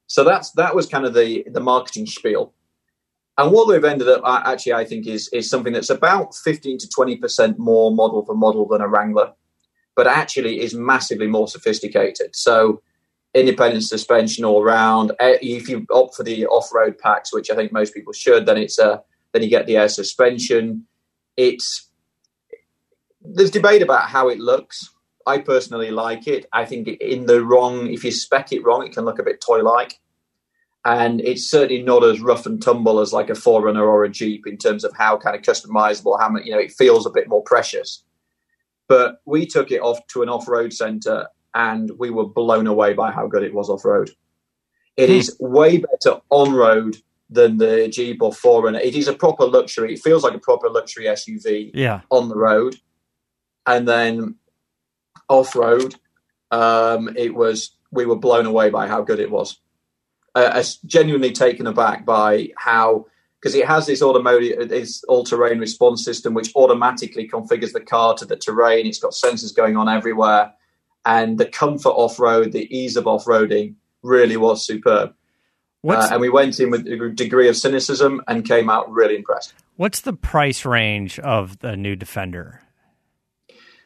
So that's that was kind of the the marketing spiel. And what they've ended up actually, I think, is is something that's about fifteen to twenty percent more model for model than a Wrangler, but actually is massively more sophisticated. So independent suspension all round. Eh, if you opt for the off road packs, which I think most people should, then it's a then you get the air suspension. It's there's debate about how it looks. I personally like it. I think in the wrong, if you spec it wrong, it can look a bit toy-like, and it's certainly not as rough and tumble as like a 4Runner or a Jeep in terms of how kind of customizable. How much you know, it feels a bit more precious. But we took it off to an off-road center, and we were blown away by how good it was off-road. It mm. is way better on road than the Jeep or 4Runner. It is a proper luxury. It feels like a proper luxury SUV yeah. on the road. And then off road, um, it was we were blown away by how good it was. Uh, genuinely taken aback by how because it has this automotive, this all-terrain response system which automatically configures the car to the terrain. It's got sensors going on everywhere, and the comfort off-road, the ease of off-roading, really was superb. Uh, and we went in with a degree of cynicism and came out really impressed. What's the price range of the new Defender?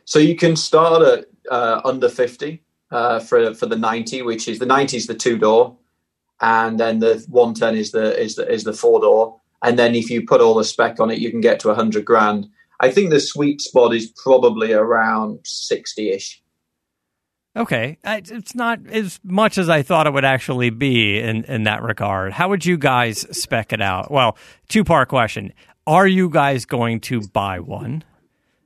So you can start at uh, under 50 uh, for for the 90, which is the 90 is the two door, and then the 110 is the is the is the four door. And then if you put all the spec on it, you can get to 100 grand. I think the sweet spot is probably around 60 ish. Okay, it's not as much as I thought it would actually be in in that regard. How would you guys spec it out? Well, two part question: Are you guys going to buy one?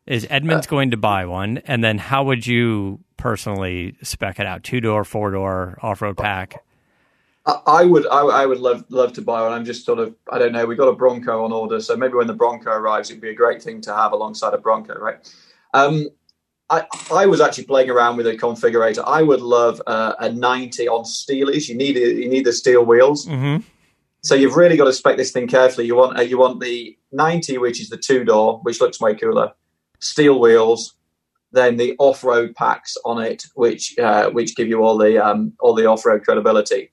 Is Edmunds uh, going to buy one? And then how would you personally spec it out? Two door, four door, off road pack. I would, I, I, would love love to buy one. I'm just sort of, I don't know. We got a Bronco on order, so maybe when the Bronco arrives, it'd be a great thing to have alongside a Bronco, right? Um, I, I was actually playing around with a configurator. I would love uh, a 90 on steelies. You need you need the steel wheels. Mm-hmm. So you've really got to spec this thing carefully. You want uh, you want the 90, which is the two door, which looks way cooler. Steel wheels, then the off road packs on it, which uh, which give you all the um, all the off road credibility.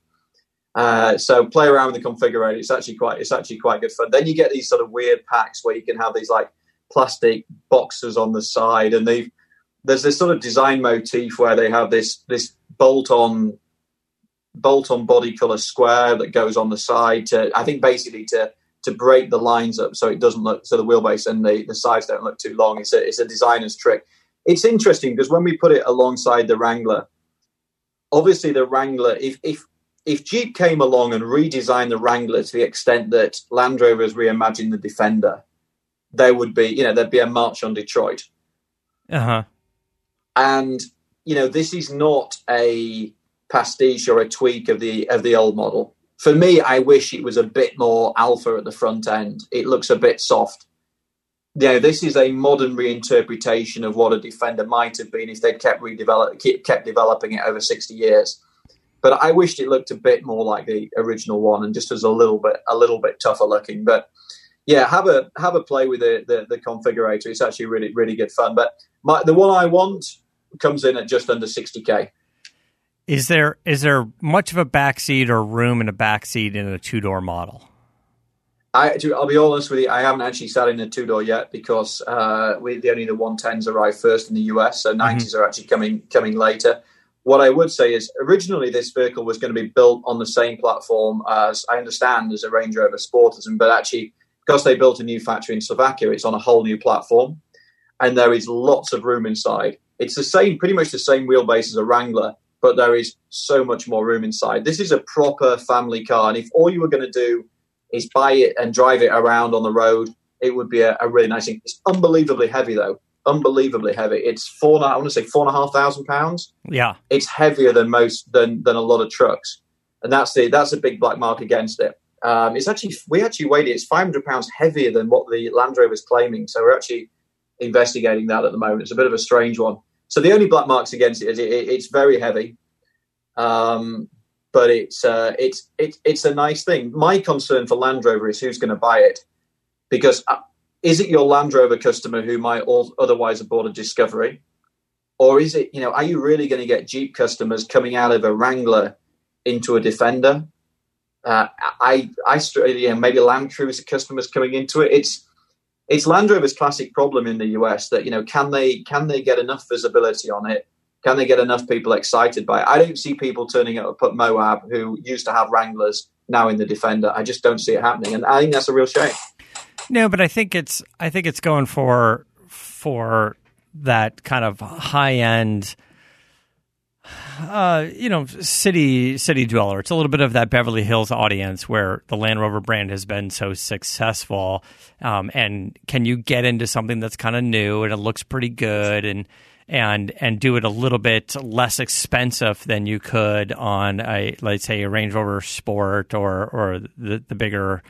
Uh, so play around with the configurator. It's actually quite it's actually quite good fun. Then you get these sort of weird packs where you can have these like plastic boxes on the side, and they've there's this sort of design motif where they have this this bolt on bolt on body color square that goes on the side to I think basically to to break the lines up so it doesn't look so the wheelbase and the, the sides don't look too long. It's a it's a designer's trick. It's interesting because when we put it alongside the Wrangler, obviously the Wrangler, if if if Jeep came along and redesigned the Wrangler to the extent that Land Rover has reimagined the Defender, there would be, you know, there'd be a march on Detroit. Uh huh. And you know, this is not a pastiche or a tweak of the of the old model. For me, I wish it was a bit more alpha at the front end. It looks a bit soft. You know, this is a modern reinterpretation of what a defender might have been if they'd kept redevelop kept developing it over sixty years. But I wished it looked a bit more like the original one and just was a little bit a little bit tougher looking. But yeah, have a have a play with the, the, the configurator. It's actually really really good fun. But my, the one I want comes in at just under sixty k. Is there is there much of a backseat or room in a backseat in a two door model? I, will be honest with you, I haven't actually sat in a two door yet because uh, we, the only the one tens arrived first in the US, so 90s mm-hmm. are actually coming coming later. What I would say is originally this vehicle was going to be built on the same platform as I understand as a Range Rover Sportism, but actually because they built a new factory in Slovakia, it's on a whole new platform, and there is lots of room inside. It's the same, pretty much the same wheelbase as a Wrangler, but there is so much more room inside. This is a proper family car, and if all you were going to do is buy it and drive it around on the road, it would be a, a really nice thing. It's unbelievably heavy though unbelievably heavy. It's four. I want to say four and a half thousand pounds. Yeah, it's heavier than most than than a lot of trucks, and that's the that's a big black mark against it. Um, it's actually we actually weighed it. It's five hundred pounds heavier than what the Land Rover is claiming. So we're actually investigating that at the moment. It's a bit of a strange one. So the only black marks against it is it, it, it's very heavy, um, but it's uh, it's it, it's a nice thing. My concern for Land Rover is who's going to buy it, because uh, is it your Land Rover customer who might all, otherwise have bought a Discovery? Or is it, you know, are you really going to get Jeep customers coming out of a Wrangler into a Defender? Uh, I, I, you know, maybe Land Cruiser customers coming into it. It's, it's Land Rover's classic problem in the US that you know can they can they get enough visibility on it? Can they get enough people excited by it? I don't see people turning up at Moab who used to have Wranglers now in the Defender. I just don't see it happening, and I think that's a real shame. No, but I think it's I think it's going for for that kind of high end uh, you know, city city dweller. It's a little bit of that Beverly Hills audience where the Land Rover brand has been so successful. Um, and can you get into something that's kind of new and it looks pretty good and and and do it a little bit less expensive than you could on a let's say a Range Rover Sport or or the the bigger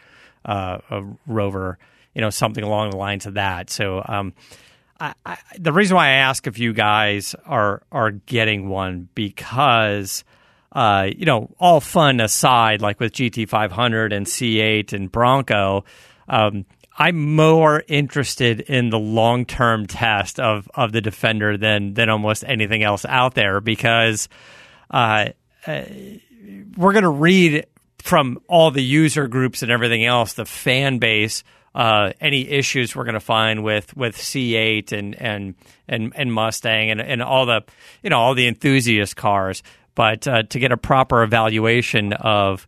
uh, Rover, you know, something along the lines of that. So. Um, I, I, the reason why I ask if you guys are are getting one because uh, you know all fun aside, like with GT500 and C8 and Bronco, um, I'm more interested in the long term test of of the Defender than than almost anything else out there because uh, uh, we're going to read from all the user groups and everything else, the fan base uh, any issues we're going to find with with C8 and and and, and Mustang and, and all the you know all the enthusiast cars. But uh, to get a proper evaluation of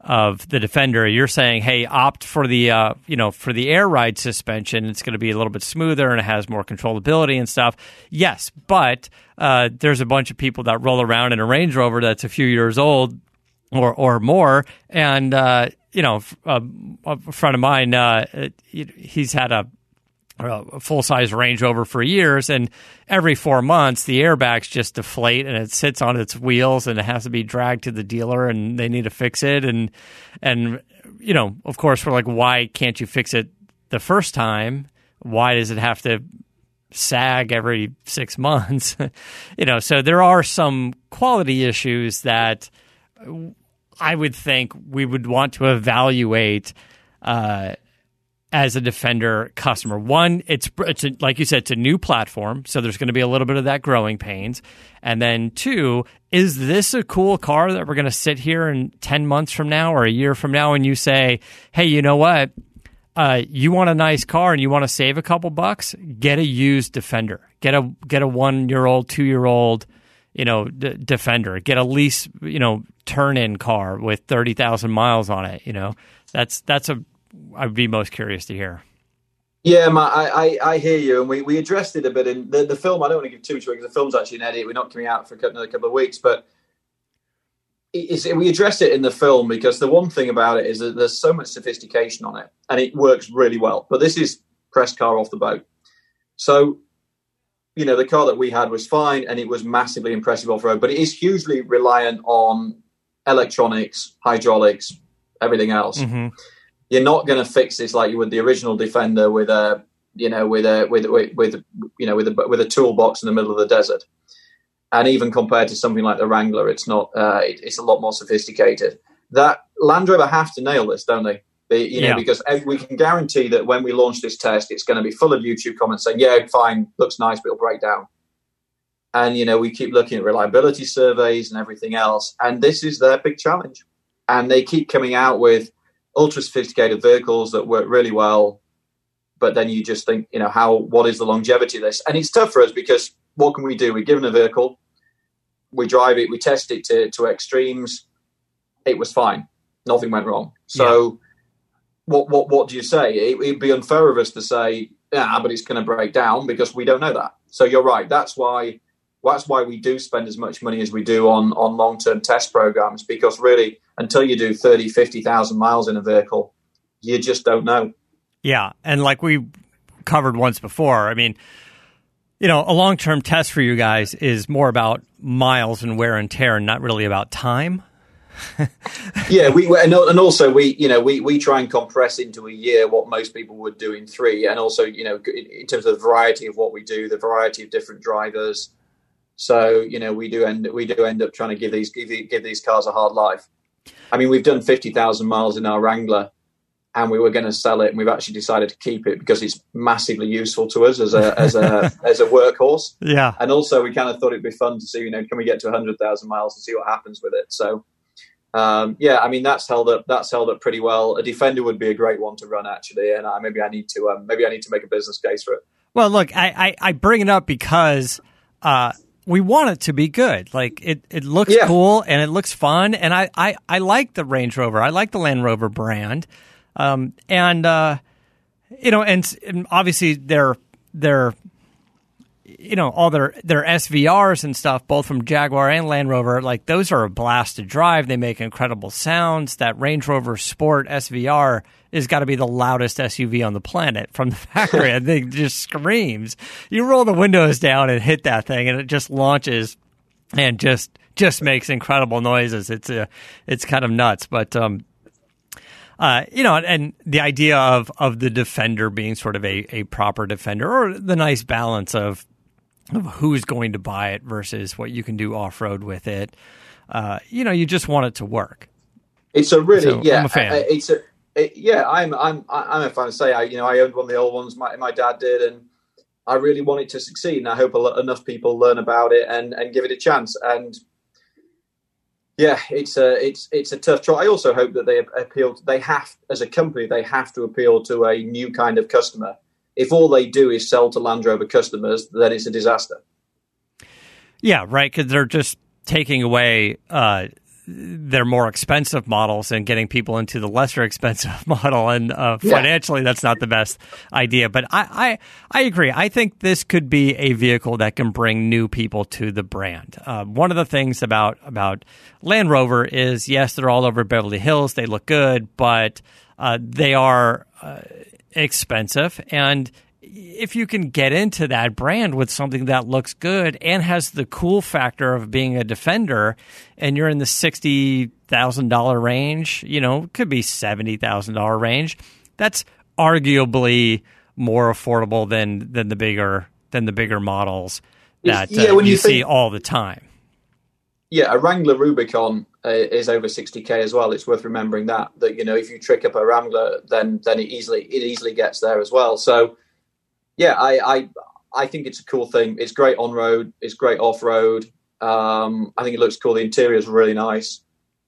of the Defender, you're saying, hey, opt for the uh, you know for the air ride suspension. It's going to be a little bit smoother and it has more controllability and stuff. Yes, but uh, there's a bunch of people that roll around in a Range Rover that's a few years old or or more, and uh, you know, a, a, friend of mine, uh, he's had a, a full size Range Rover for years, and every four months the airbags just deflate and it sits on its wheels and it has to be dragged to the dealer and they need to fix it. And and you know, of course, we're like, why can't you fix it the first time? Why does it have to sag every six *laughs* months? you know, so there are some quality issues that I would think we would want to evaluate uh, as a defender customer. One, it's it's a, like you said, it's a new platform, so there's going to be a little bit of that growing pains. And then two, is this a cool car that we're going to sit here in ten months from now or a year from now, and you say, hey, you know what? Uh, you want a nice car and you want to save a couple bucks? Get a used Defender. Get a get a one year old, two year old you know, d- defender, get a lease, you know, turn in car with 30,000 miles on it, you know. That's that's a I'd be most curious to hear. Yeah, Matt, I, I, I, hear you, and we, we addressed it a bit in the, the film. I don't want to give too much away because the film's actually an edit. We're not coming out for another couple of weeks, but we addressed it in the film because the one thing about it is that there's so much sophistication on it, and it works really well. But this is press car off the boat, so you know, the car that we had was fine and it was massively impressive off road, but it is hugely reliant on electronics, hydraulics, everything else. Mm-hmm. You're not going to fix this like you would the original Defender with a, you know, with a with with, with you know with a with a toolbox in the middle of the desert. And even compared to something like the Wrangler, it's not. Uh, it, it's a lot more sophisticated. That Land Rover have to nail this, don't they? They, you know, Yeah. because we can guarantee that when we launch this test, it's going to be full of YouTube comments saying, "Yeah, fine, looks nice, but it'll break down." And you know, we keep looking at reliability surveys and everything else, and this is their big challenge. And they keep coming out with ultra sophisticated vehicles that work really well, but then you just think, you know, how what is the longevity of this? And it's tough for us because what can we do? We're given a vehicle, we drive it, we test it to, to extremes. It was fine, nothing went wrong. So, what what what do you say? It, it'd be unfair of us to say, yeah, but it's going to break down because we don't know that. So you're right. That's why that's why we do spend as much money as we do on on long term test programs because really until you do 30 50,000 miles in a vehicle you just don't know Yeah, and like we covered once before, I mean, you know, a long term test for you guys is more about miles and wear and tear, and not really about time. Yeah we and, and also we you know we we try and compress into a year what most people would do in 3 and also you know in in terms of the variety of what we do the variety of different drivers. So you know we do end we do end up trying to give these give, give these cars a hard life. I mean we've done 50,000 miles in our Wrangler and we were going to sell it and we've actually decided to keep it because it's massively useful to us as a as a *laughs* as a workhorse. Yeah, and also we kind of thought it'd be fun to see you know can we get to 100,000 miles and see what happens with it? So um, yeah I mean that's held up that's held up pretty well a defender would be a great one to run actually and I, maybe I need to um, maybe I need to make a business case for it Well, look, I, I, I bring it up because uh, we want it to be good. Like it, it looks Yeah. cool and it looks fun, and I, I, I like the Range Rover. I like the Land Rover brand, um, and uh, you know, and, and obviously they're they're you know all their their SVRs and stuff, both from Jaguar and Land Rover. Like those are a blast to drive. They make incredible sounds. That Range Rover Sport SVR has got to be the loudest SUV on the planet from the *laughs* factory. and it just screams. You roll the windows down and hit that thing, and it just launches and just just makes incredible noises. It's a it's kind of nuts, but um, uh, you know, and the idea of of the defender being sort of a, a proper defender, or the nice balance of of who's going to buy it versus what you can do off road with it. Uh, you know, you just want it to work. it's a really So, yeah I'm a fan. uh, it's a it, yeah I'm I'm I'm a fan say I you know I owned one of the old ones my my dad did and I really want it to succeed and I hope enough people learn about it and and give it a chance and yeah, it's a it's it's a tough try. I also hope that they appeal. To, They have, as a company, they have to appeal to a new kind of customer. If all they do is sell to Land Rover customers, then it's a disaster. Yeah, right. Because they're just taking away uh, their more expensive models and getting people into the lesser expensive *laughs* model. And uh, Yeah. financially, that's not the best idea. But I, I, I agree. I think this could be a vehicle that can bring new people to the brand. Uh, one of the things about about Land Rover is yes, they're all over Beverly Hills. They look good, but uh, they are uh, expensive and if you can get into that brand with something that looks good and has the cool factor of being a defender and you're in the $60,000 range, you know, could be $70,000 range, that's arguably more affordable than than the bigger than the bigger models that Yeah, uh, when you, you see all the time. Yeah, a Wrangler Rubicon uh, is over 60k as well. It's worth remembering that that you know if you trick up a Wrangler, then then it easily it easily gets there as well. So yeah, I I, I think it's a cool thing. It's great on road. It's great off road. Um, I think it looks cool. The interior is really nice.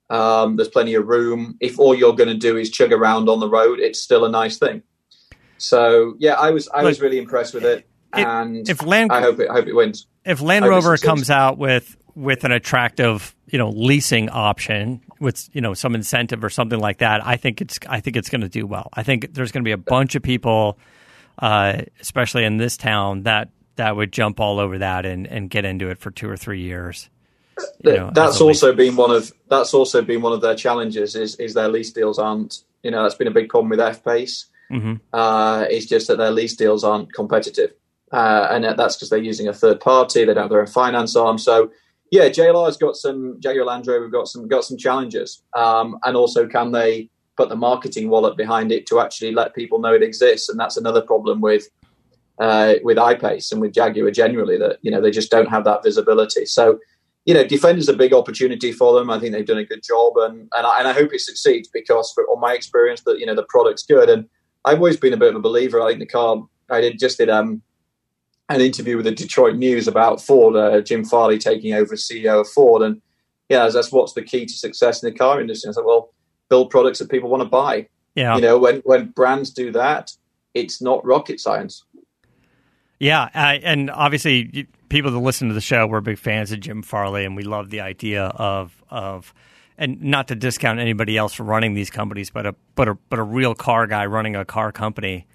Um, there's plenty of room. If all you're going to do is chug around on the road, it's still a nice thing. So yeah, I was I was really impressed with it, if- and if Land- I hope it I hope it wins. if Land it Rover comes out with with an attractive, you know, leasing option with you know some incentive or something like that, I think it's I think it's going to do well. I think there's going to be a bunch of people, uh, especially in this town, that that would jump all over that and and get into it for two or three years. You know, that's as a lease- also been one of that's also been one of their challenges is is their lease deals aren't you know that's been a big problem with F Pace. Mhm. Uh, it's just that their lease deals aren't competitive. uh, and that's because they're using a third party. They don't have their own finance arm. So, yeah, JLR's got some Jaguar Land Rover. We've got some got some challenges, um, and also can they put the marketing wallet behind it to actually let people know it exists? And that's another problem with uh, with I-Pace and with Jaguar generally that you know they just don't have that visibility. So you know, defender's a big opportunity for them. I think they've done a good job, and and I, and I hope it succeeds because, for, on my experience, that you know the product's good. And I've always been a bit of a believer. I think the car. I did just did um, an interview with the Detroit News about Ford, uh, Jim Farley taking over as CEO of Ford, and yeah, that's what's the key to success in the car industry. I said, well, build products that people want to buy. Yeah, you know, when when brands do that, it's not rocket science. Yeah, uh, and obviously, people that listen to the show, we're big fans of Jim Farley, and we love the idea of of and not to discount anybody else for running these companies, but a but a but a real car guy running a car company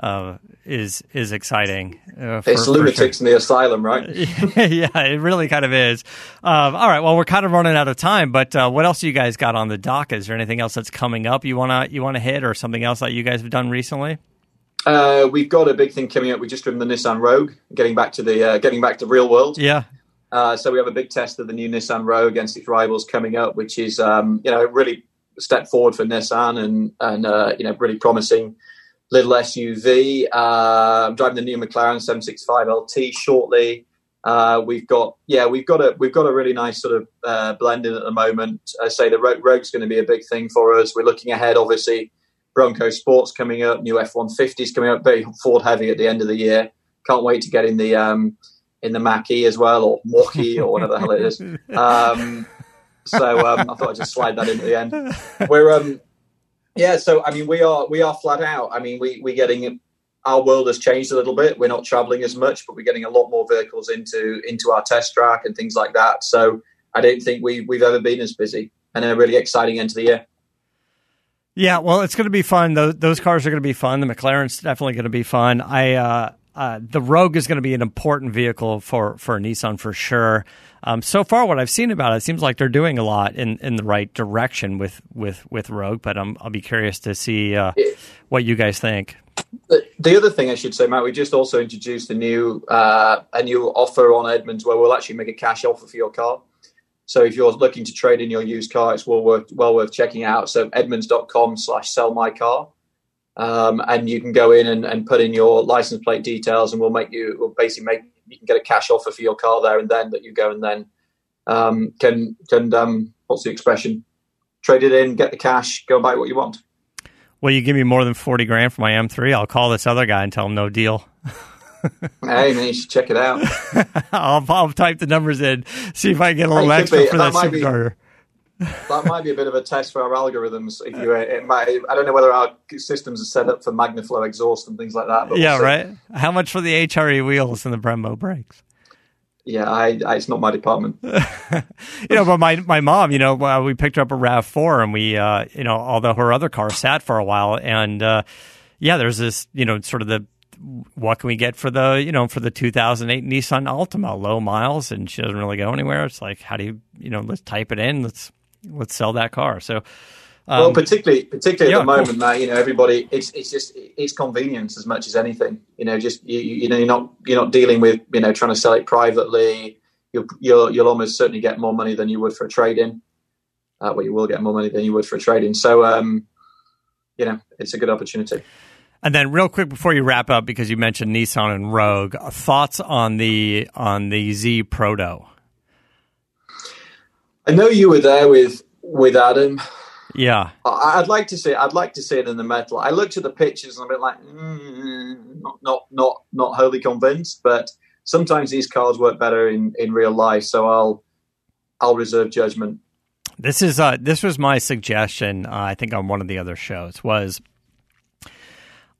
uh, is is exciting. Uh, for, it's lunatics sure. in the asylum, right? *laughs* yeah, it really kind of is. Um, all right, well, we're kind of running out of time, but uh, what else you guys got on the dock? Is there anything else that's coming up you wanna you wanna hit, or something else that you guys have done recently? Uh, we've got a big thing coming up. We just driven the Nissan Rogue, getting back to the uh, getting back to real world. Yeah. Uh, so we have a big test of the new Nissan Rogue against its rivals coming up, which is um, you know really step forward for Nissan and and uh, you know really promising little SUV. Uh, I'm driving the new McLaren 765 LT shortly. Uh, we've got yeah we've got a we've got a really nice sort of uh, blending at the moment. I say the Rogue's going to be a big thing for us. We're looking ahead, obviously Bronco Sports coming up, new F one fifties coming up, very Ford heavy at the end of the year. Can't wait to get in the um, in the Mach E as well, or E, or whatever the hell it is. *laughs* Um, so um, I thought I'd just slide that in at the end. We're um, yeah, so I mean we are we are flat out. I mean we we're getting our world has changed a little bit. We're not traveling as much, but we're getting a lot more vehicles into into our test track and things like that. So I don't think we we've ever been as busy and a really exciting end to the year. Yeah, well, it's going to be fun. Those, those cars are going to be fun. The McLaren's definitely going to be fun. I uh, uh, the Rogue is going to be an important vehicle for for Nissan for sure. Um, so far, what I've seen about it, it seems like they're doing a lot in, in the right direction with with with Rogue. But I'm, I'll be curious to see uh, what you guys think. The, other thing I should say, Matt, we just also introduced a new uh, a new offer on Edmunds where we'll actually make a cash offer for your car. So if you're looking to trade in your used car, it's well worth well worth checking out. So edmunds.com slash sell my car. Um, and you can go in and, and, put in your license plate details and we'll make you we'll basically make you can get a cash offer for your car there and then that you go and then um, can can um, what's the expression trade it in get the cash go and buy what you want well you give me more than 40 grand for my m3 i'll call this other guy and tell him no deal hey man, you should check it out. *laughs* I'll, I'll type the numbers in, see if I can get a little extra be, for that, that supercharger. That might be a bit of a test for our algorithms. If you, it might, I don't know whether our systems are set up for Magnaflow exhaust and things like that. yeah, we'll right. How much for the HRE wheels and the Brembo brakes? Yeah, I, I, it's not my department. *laughs* you know, but my my mom, you know, we picked her up a RAV4, and we, uh, you know, although her other car sat for a while, and uh, yeah, there's this, you know, sort of the what can we get for the you know for the 2008 Nissan Altima low miles and she doesn't really go anywhere it's like how do you you know let's type it in let's let's sell that car. So um, well particularly particularly at yeah, the moment that you know everybody it's it's just it's convenience as much as anything. You know just you, you know you're not you're not dealing with you know trying to sell it privately. You'll you'll, you'll almost certainly get more money than you would for a trade in uh, well you will get more money than you would for a trade in so um you know it's a good opportunity. And then, real quick before you wrap up, because you mentioned Nissan and Rogue, thoughts on the on the Z Proto? I know you were there with with Adam. Yeah, I'd like to see. I'd like to see it in the metal. I looked at the pictures and I'm a bit like, mm, not not not not wholly convinced. But sometimes these cars work better in in real life, so I'll I'll reserve judgment. This is uh, this was my suggestion. Uh, I think on one of the other shows was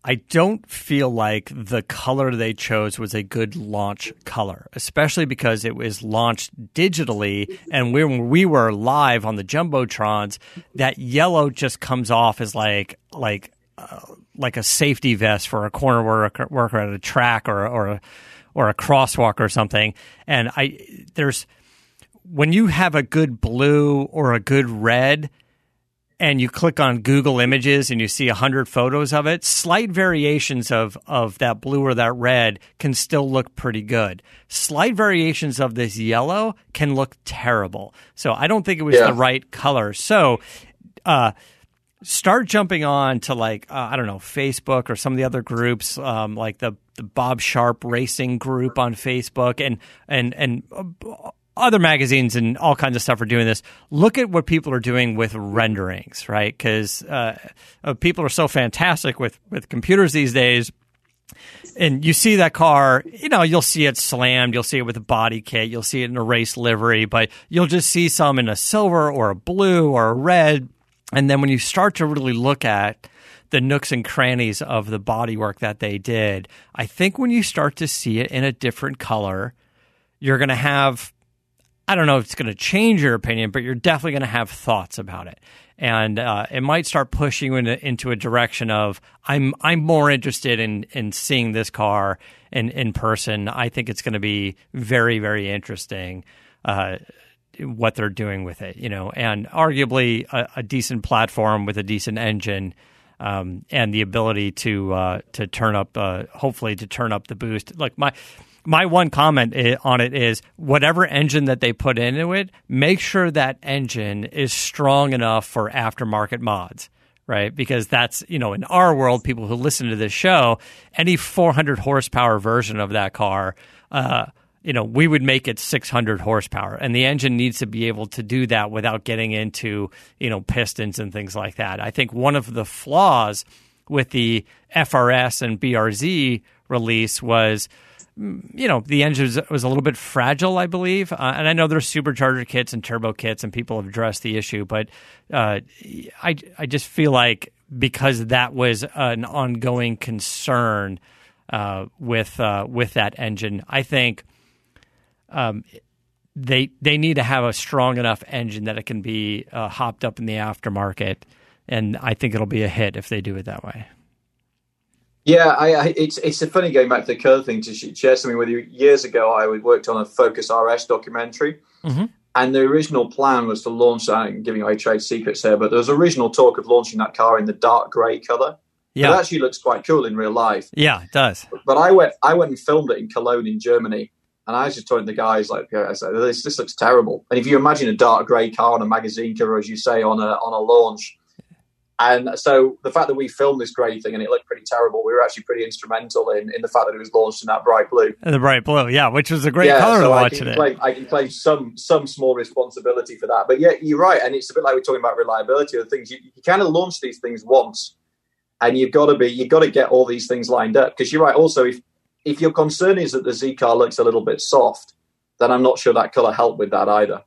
I don't feel like the color they chose was a good launch color, especially because it was launched digitally. And when we were live on the jumbotrons, that yellow just comes off as like like uh, like a safety vest for a corner worker, worker at a track or or a, or a crosswalk or something. And I there's when you have a good blue or a good red and you click on Google Images and you see 100 photos of it, slight variations of, of that blue or that red can still look pretty good. Slight variations of this yellow can look terrible. So I don't think it was Yeah. the right color. So, uh, start jumping on to like uh, I don't know Facebook or some of the other groups um, like the the Bob Sharp Racing group on Facebook and and and uh, other magazines and all kinds of stuff are doing this. Look at what people are doing with renderings, right? Because uh, uh, people are so fantastic with with computers these days and you see that car, you know, you'll see it slammed, you'll see it with a body kit, you'll see it in a race livery, but you'll just see some in a silver or a blue or a red. And then when you start to really look at the nooks and crannies of the bodywork that they did, I think when you start to see it in a different color, you're going to have I don't know if it's going to change your opinion, but you're definitely going to have thoughts about it, and uh, it might start pushing you into, into a direction of I'm I'm more interested in in seeing this car in in person. I think it's going to be very very interesting. Uh, what they're doing with it, you know, and arguably a, a decent platform with a decent engine, um, and the ability to uh, to turn up, uh, hopefully to turn up the boost. Like my my one comment on it is whatever engine that they put into it, make sure that engine is strong enough for aftermarket mods. Right, because that's you know in our world, people who listen to this show, any 400 horsepower version of that car, uh, you know, we would make it 600 horsepower, and the engine needs to be able to do that without getting into you know pistons and things like that. I think one of the flaws with the FRS and BRZ release was you know the engine was, a little bit fragile, I believe, uh, and I know there's supercharger kits and turbo kits, and people have addressed the issue, but uh, I I just feel like because that was an ongoing concern uh, with uh, with that engine, I think um, they they need to have a strong enough engine that it can be uh, hopped up in the aftermarket, and I think it'll be a hit if they do it that way. Yeah, I, I, it's it's a funny going back to the curve thing to share something with you. Years ago, I worked on a Focus RS documentary, Mhm. and the original plan was to launch that. I'm giving away trade secrets here, but there was original talk of launching that car in the dark grey color. Yeah, It actually looks quite cool in real life. yeah, it does. But I went I went and filmed it in Cologne in Germany, and I was just telling the guys like, yeah, I said, this this looks terrible. And if you imagine a dark grey car on a magazine cover, as you say, on a on a launch. And so the fact that we filmed this grey thing and it looked pretty terrible, we were actually pretty instrumental in, in the fact that it was launched in that bright blue. And the bright blue, yeah, which was a great yeah, color so to I can it. claim I can claim some some small responsibility for that. But yeah, you're right, and it's a bit like we're talking about reliability of things. You, you kind of launch these things once, and you've got to be you've got to get all these things lined up because you're right. Also, if if your concern is that the Z car looks a little bit soft, then I'm not sure that color helped with that either.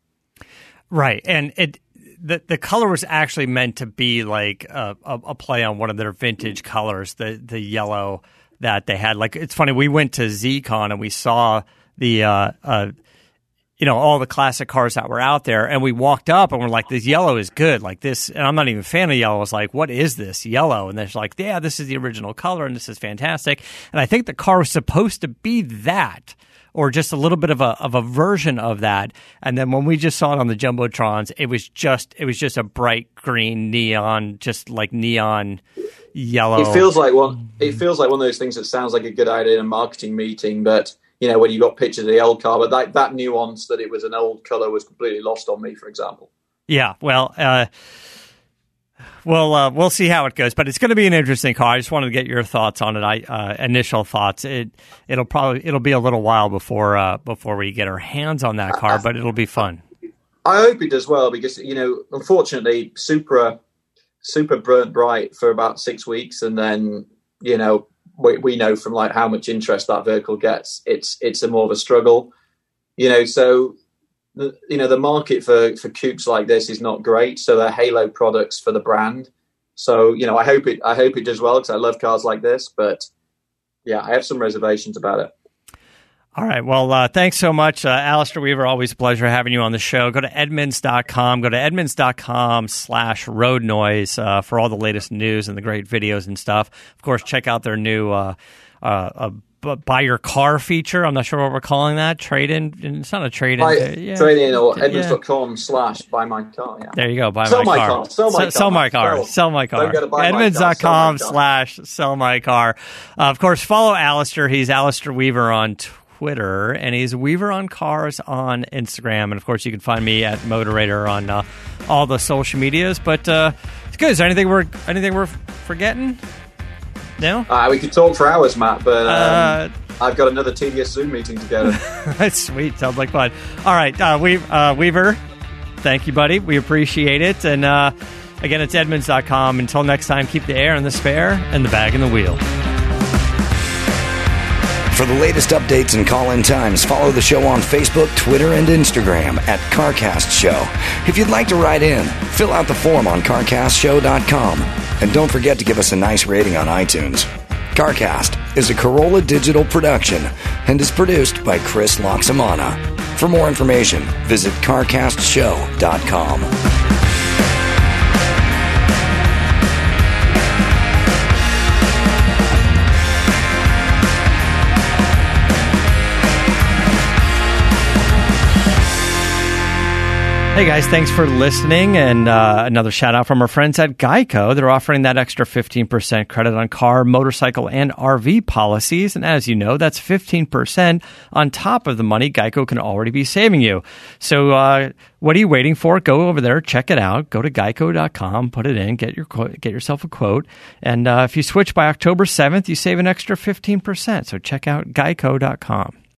Right, and it the the color was actually meant to be like a, a, a play on one of their vintage colors, the the yellow that they had. Like it's funny, we went to ZCon and we saw the uh, uh, you know all the classic cars that were out there, and we walked up and we're like, "This yellow is good." Like this, and I'm not even a fan of yellow. I was like, "What is this yellow?" And they're like, "Yeah, this is the original color, and this is fantastic." And I think the car was supposed to be that or just a little bit of a of a version of that. And then when we just saw it on the jumbotrons, it was just it was just a bright green neon, just like neon yellow. It feels like one. It feels like one of those things that sounds like a good idea in a marketing meeting, but you know when you got pictures of the old car, but that that nuance that it was an old color was completely lost on me. For example. yeah. Well. uh well, uh, we'll see how it goes, but it's going to be an interesting car. I just wanted to get your thoughts on it. I uh, initial thoughts. It it'll probably it'll be a little while before uh, before we get our hands on that car, but it'll be fun. I hope it does well because you know, unfortunately, Supra Super burnt bright for about six weeks, and then you know we, we know from like how much interest that vehicle gets, it's it's a more of a struggle. You know, so you know the market for for coupes like this is not great. So they're halo products for the brand. So you know, I hope it I hope it does well because I love cars like this, but yeah, I have some reservations about it. All right. Well, uh, thanks so much, uh, Alistair Weaver. Always a pleasure having you on the show. Go to Edmunds.com. Go to Edmunds.com slash road noise uh, for all the latest news and the great videos and stuff. Of course, check out their new uh, uh, b- buy your car feature. I'm not sure what we're calling that. Trade in. It's not a trade in. Buy, yeah. Trade in or Yeah. edmunds.com slash buy my car. Yeah. There you go. Buy Sell my, car. car. Sell my S- Sell car. my car. Sell. Sell my car. Don't gotta buy my car. Edmunds.com Sell my car. slash sell my car. Uh, of course, follow Alistair. He's Alistair Weaver on Twitter, and he's Weaver on Cars on Instagram. And of course, you can find me at Motorator on uh, all the social medias. But uh, it's good. Is there anything we're anything we're forgetting? No. Uh, we could talk for hours, Matt, but um, Uh, I've got another tedious Zoom meeting to go to. *laughs* That's sweet. Sounds like fun. All right, uh, we, uh, Weaver, thank you, buddy. We appreciate it. And uh, again, it's Edmunds.com. Until next time, keep the air in the spare and the bag in the wheel. For the latest updates and call in times, follow the show on Facebook, Twitter, and Instagram at CarCast Show. If you'd like to write in, fill out the form on CarCastShow.com. And don't forget to give us a nice rating on iTunes. CarCast is a Carolla digital production and is produced by Chris Loxamana. For more information, visit CarCastShow.com. Hey guys, thanks for listening. And uh, another shout out from our friends at Geico. They're offering that extra 15% credit on car, motorcycle, and RV policies. And as you know, that's 15% on top of the money Geico can already be saving you. So, uh, what are you waiting for? Go over there, check it out. Go to geico.com, put it in, get your get yourself a quote. And uh, if you switch by October 7th, you save an extra 15%. So check out geico.com.